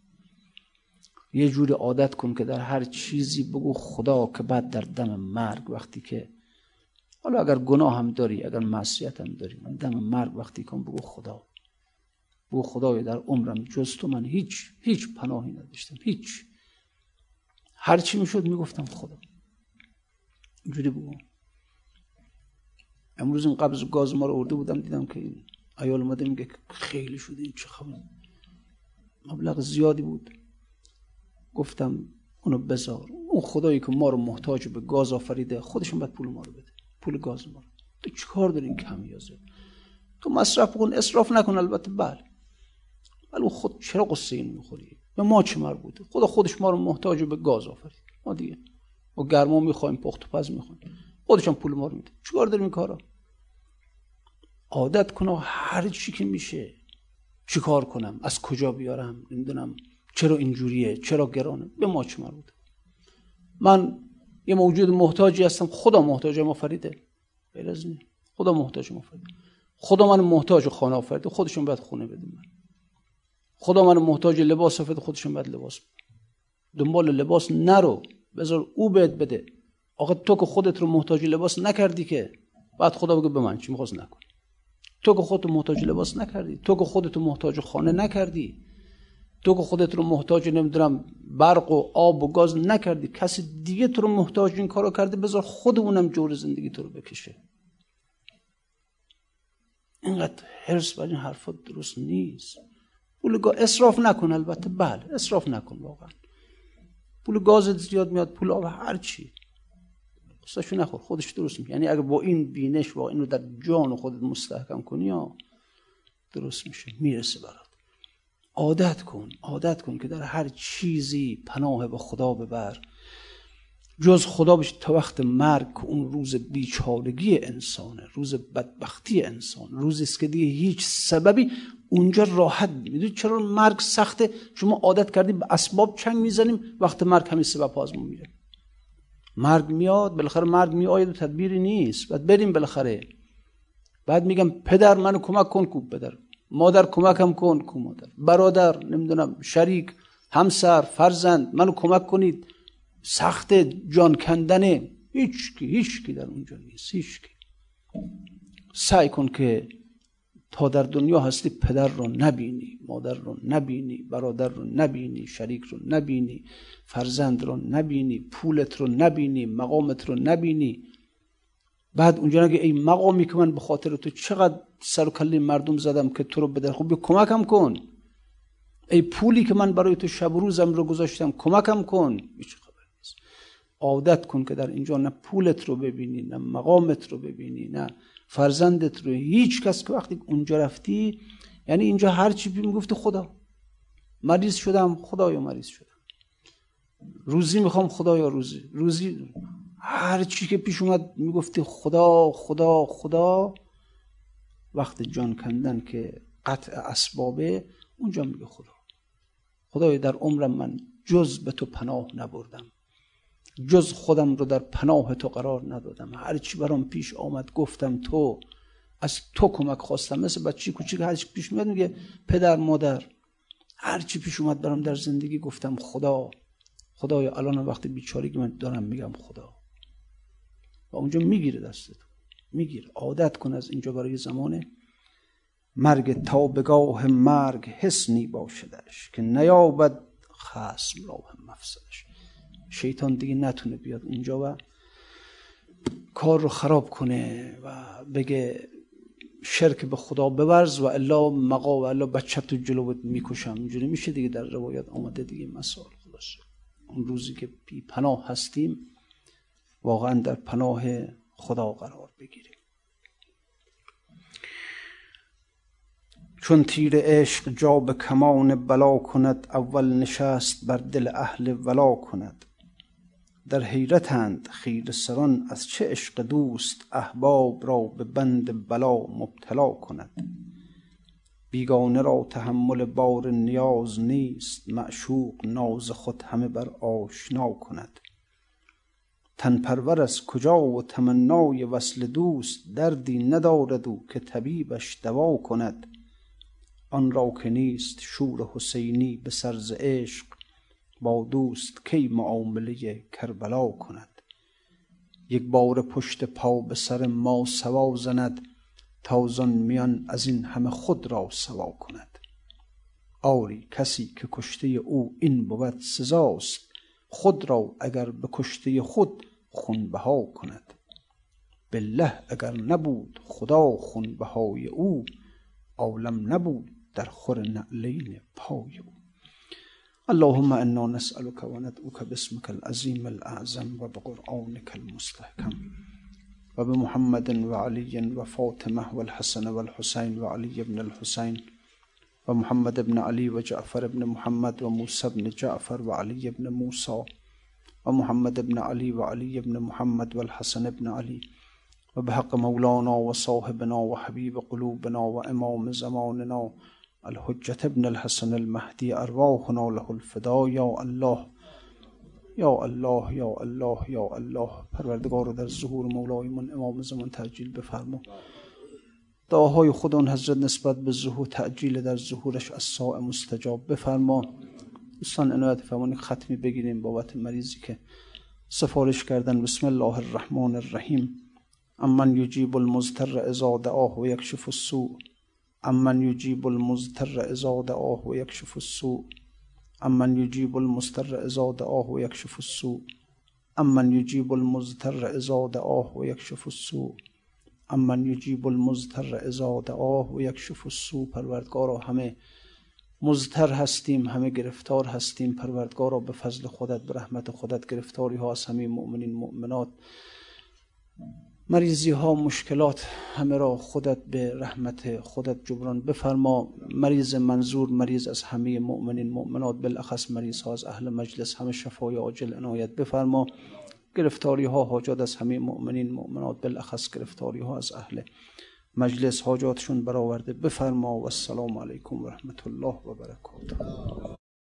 S1: یه جوری عادت کن که در هر چیزی بگو خدا که بعد در دم مرگ وقتی که حالا اگر گناه هم داری اگر معصیت هم داری من دم مرگ وقتی کن بگو خدا. بگو خدای در عمرم جز تو من هیچ هیچ پناهی نداشتم هیچ. هر چی می‌شد می‌گفتم خدا. اینجوری بگو. امروز این قبض گاز ما رو ارده بودم دیدم که این ایال اومده میگه خیلی شده این چه خبر مبلغ زیادی بود. گفتم اونو بذار. اون خدایی که ما رو محتاج به گاز آفریده خودشون باید پول ما رو بده. پول گاز ما رو. تو چیکار داری این کمیازه؟ تو مصرف کن اسراف نکن البته. بله. ولی خود چرا قصه این می‌خوری؟ به ما چه مربوطه خدا خودش ما رو محتاج به گاز آفرید. ما دیگه ما گرما می‌خوایم پخت و پز می‌خوایم. خودشون پول ما رو میده. چیکار داریم این کارا؟ عادت کنه هر چی که میشه. چیکار کنم؟ از کجا بیارم؟ نمی‌دونم. چرا اینجوریه؟ چرا گرانه؟ به ما چه مربوطه من یه موجود محتاجی هستم. خدا محتاج ما فریده. غیر خدا محتاج ما فریده. خدا من محتاج خانه آفریده. خودشون باید خونه بده من خدا من محتاج لباس آفریده. خودشون باید لباس بده دنبال لباس نرو. بذار او بهت بده. آقا تو که خودت رو محتاج لباس نکردی که بعد خدا بگه به من چی می‌خواست نکن. تو که خودت محتاج لباس نکردی. تو که خودت محتاج خانه نکردی. تو که خودت رو محتاج نمی‌دونم برق و آب و گاز نکردی کسی دیگه تو رو محتاج این کارو کرده بذار خودمونم جور زندگی تو رو بکشه. اینقدر حرس بر این حرفات درست نیست. پول گاز اصراف نکن البته. بله اصراف نکن واقعا. پول گاز زیاد میاد پول آب هر چی. قصهشو نخور خودش درست میشه یعنی اگه با این بینش با اینو در جان خودت مستحکم کنی یا درست میشه می‌رسه برات. عادت کن عادت کن که در هر چیزی پناه به خدا ببر. جز خدا بشه تا وقت مرگ اون روز بیچارگی انسانه روز بدبختی انسان روزی است که دیگه هیچ سببی اونجا راحت می‌دونید چرا مرگ سخته؟ شما عادت کردیم به اسباب چنگ می‌زنیم وقت مرگ همین سبب آزمون میره مرگ میاد بالاخره مرگ میآید و تدبیری نیست. بعد بریم بالاخره. بعد میگم پدر منو کمک کن کو پدر. مادر کمکم کن کو مادر برادر نمی‌دونم شریک همسر فرزند منو کمک کنید. سخت جان کندنه هیچ کی هیچ کی در اونجا نیست هیچ کی سعی کن که تا در دنیا هستی پدر رو نبینی مادر رو نبینی برادر رو نبینی شریک رو نبینی فرزند رو نبینی پولت رو نبینی مقامت رو نبینی. بعد اونجا نگه ای مقامی که من به خاطر تو چقدر سر و کله مردم زدم که تو رو بدر خوب کمکم کن. ای پولی که من برای تو شب و روزم رو گذاشتم کمکم کن. هیچ خبر نیست. عادت کن که در اینجا نه پولت رو ببینی نه مقامت رو ببینی نه فرزندت رو. هیچ کس که وقتی اونجا رفتی یعنی اینجا هر چی می‌گفتی خدا. مریض شدم خدایا مریض شدم. روزی می‌خوام خدایا روزی. روزی هر چی که پیش اومد می‌گفتی خدا خدا خدا. وقت جان کندن که قطع اسبابه اونجا میگه خدا. خدای در عمرم من جز به تو پناه نبردم. جز خودم رو در پناه تو قرار ندادم. هرچی برام پیش آمد گفتم تو از تو کمک خواستم. مثل بچه کوچیک هرچی پیش میاد میگه پدر مادر. هرچی پیش اومد برام در زندگی گفتم خدا. خدایا الان وقتی بیچارگی من دارم میگم خدا. و اونجا می‌گیره دستت می‌گیره عادت کن از اینجا برای زمانه. مرگ تا بگاه مرگ حسنی باشدش که نیابد خسم راه مفسدش. شیطان دیگه نتونه بیاد اونجا و کار رو خراب کنه و بگه شرک به خدا بورز و الا مقا و الا بچه تو جلوت می‌کشم. اینجوری میشه دیگه در روایت آمده دیگه مسائل خلاص اون روزی که بی پناه هستیم واقعا در پناه خدا قرار بگیریم. چون تیر عشق جا به کمان بلا کند اول نشست بر دل اهل ولا کند. در حیرتند خیر سران از چه عشق دوست احباب را به بند بلا مبتلا کند. بیگانه را تحمل بار نیاز نیست معشوق ناز خود همه بر آشنا کند. تن پرور از کجا و تمنای وصل دوست دردی ندارد او که طبیبش دوا کند. آن را که نیست شور حسینی به سرز عشق با دوست کی معامله کربلا کند. یک بار پشت پا به سر ما سوا زند تازان میان از این همه خود را سوا کند. آری کسی که کشته او این بود سزاست خود را اگر به کشته خود خونبها کند. بالله اگر نبود خدا خونبهای او عالم نبود در خور نعلین پای او. اللهم انا نسألك وندعوك باسمك العظيم الاعظم وبقرآنك المستحكم وبمحمد وعلي وفاطمة والحسن والحسين وعلي بن الحسين ومحمد بن علي وجعفر بن محمد وموسى بن جعفر وعلي بن موسى ومحمد بن علي وعلي بن محمد والحسن بن علي وبحق مولانا وصاحبنا وحبيب قلوبنا وإمام زماننا الحجت ابن الحسن المهدي ارواحنا له الفدا یا الله یا الله یا الله یا الله. پروردگار رو در ظهور مولایمون امام زمان تعجیل بفرما. دعاهای خود اون حضرت نسبت به ظهور تعجیل در ظهورش از مستجاب بفرما. دوستان عنایت فرمانی ختمی بگیریم بابت مریضی که سفارش کردن. بسم الله الرحمن الرحیم. امن یجیب المزتر اذا دعاه و یکشف السوء. امن یجیب المضطر اذا دعاه و یکشف السوء. امن یجیب المضطر اذا دعاه و یکشف السوء. امن یجیب المضطر اذا دعاه و یکشف السوء. امن یجیب المضطر اذا دعاه و یکشف السوء. پروردگارا همه مزتر هستیم همه گرفتار هستیم. پروردگارا به فضل خودت به رحمت خودت گرفتاری ها از همه مؤمنین مؤمنات. مریضی ها مشکلات همه را خودت به رحمت خودت جبران بفرما. مریض منظور مریض از همه مؤمنین مؤمنات. بالاخص مریض ها از اهل مجلس همه شفای عاجل عنایت بفرما. گرفتاری ها حاجات از همه مؤمنین مؤمنات. بالاخص گرفتاری ها از اهل مجلس حاجاتشون برآورده. بفرما و السلام علیکم و رحمت الله و برکاته.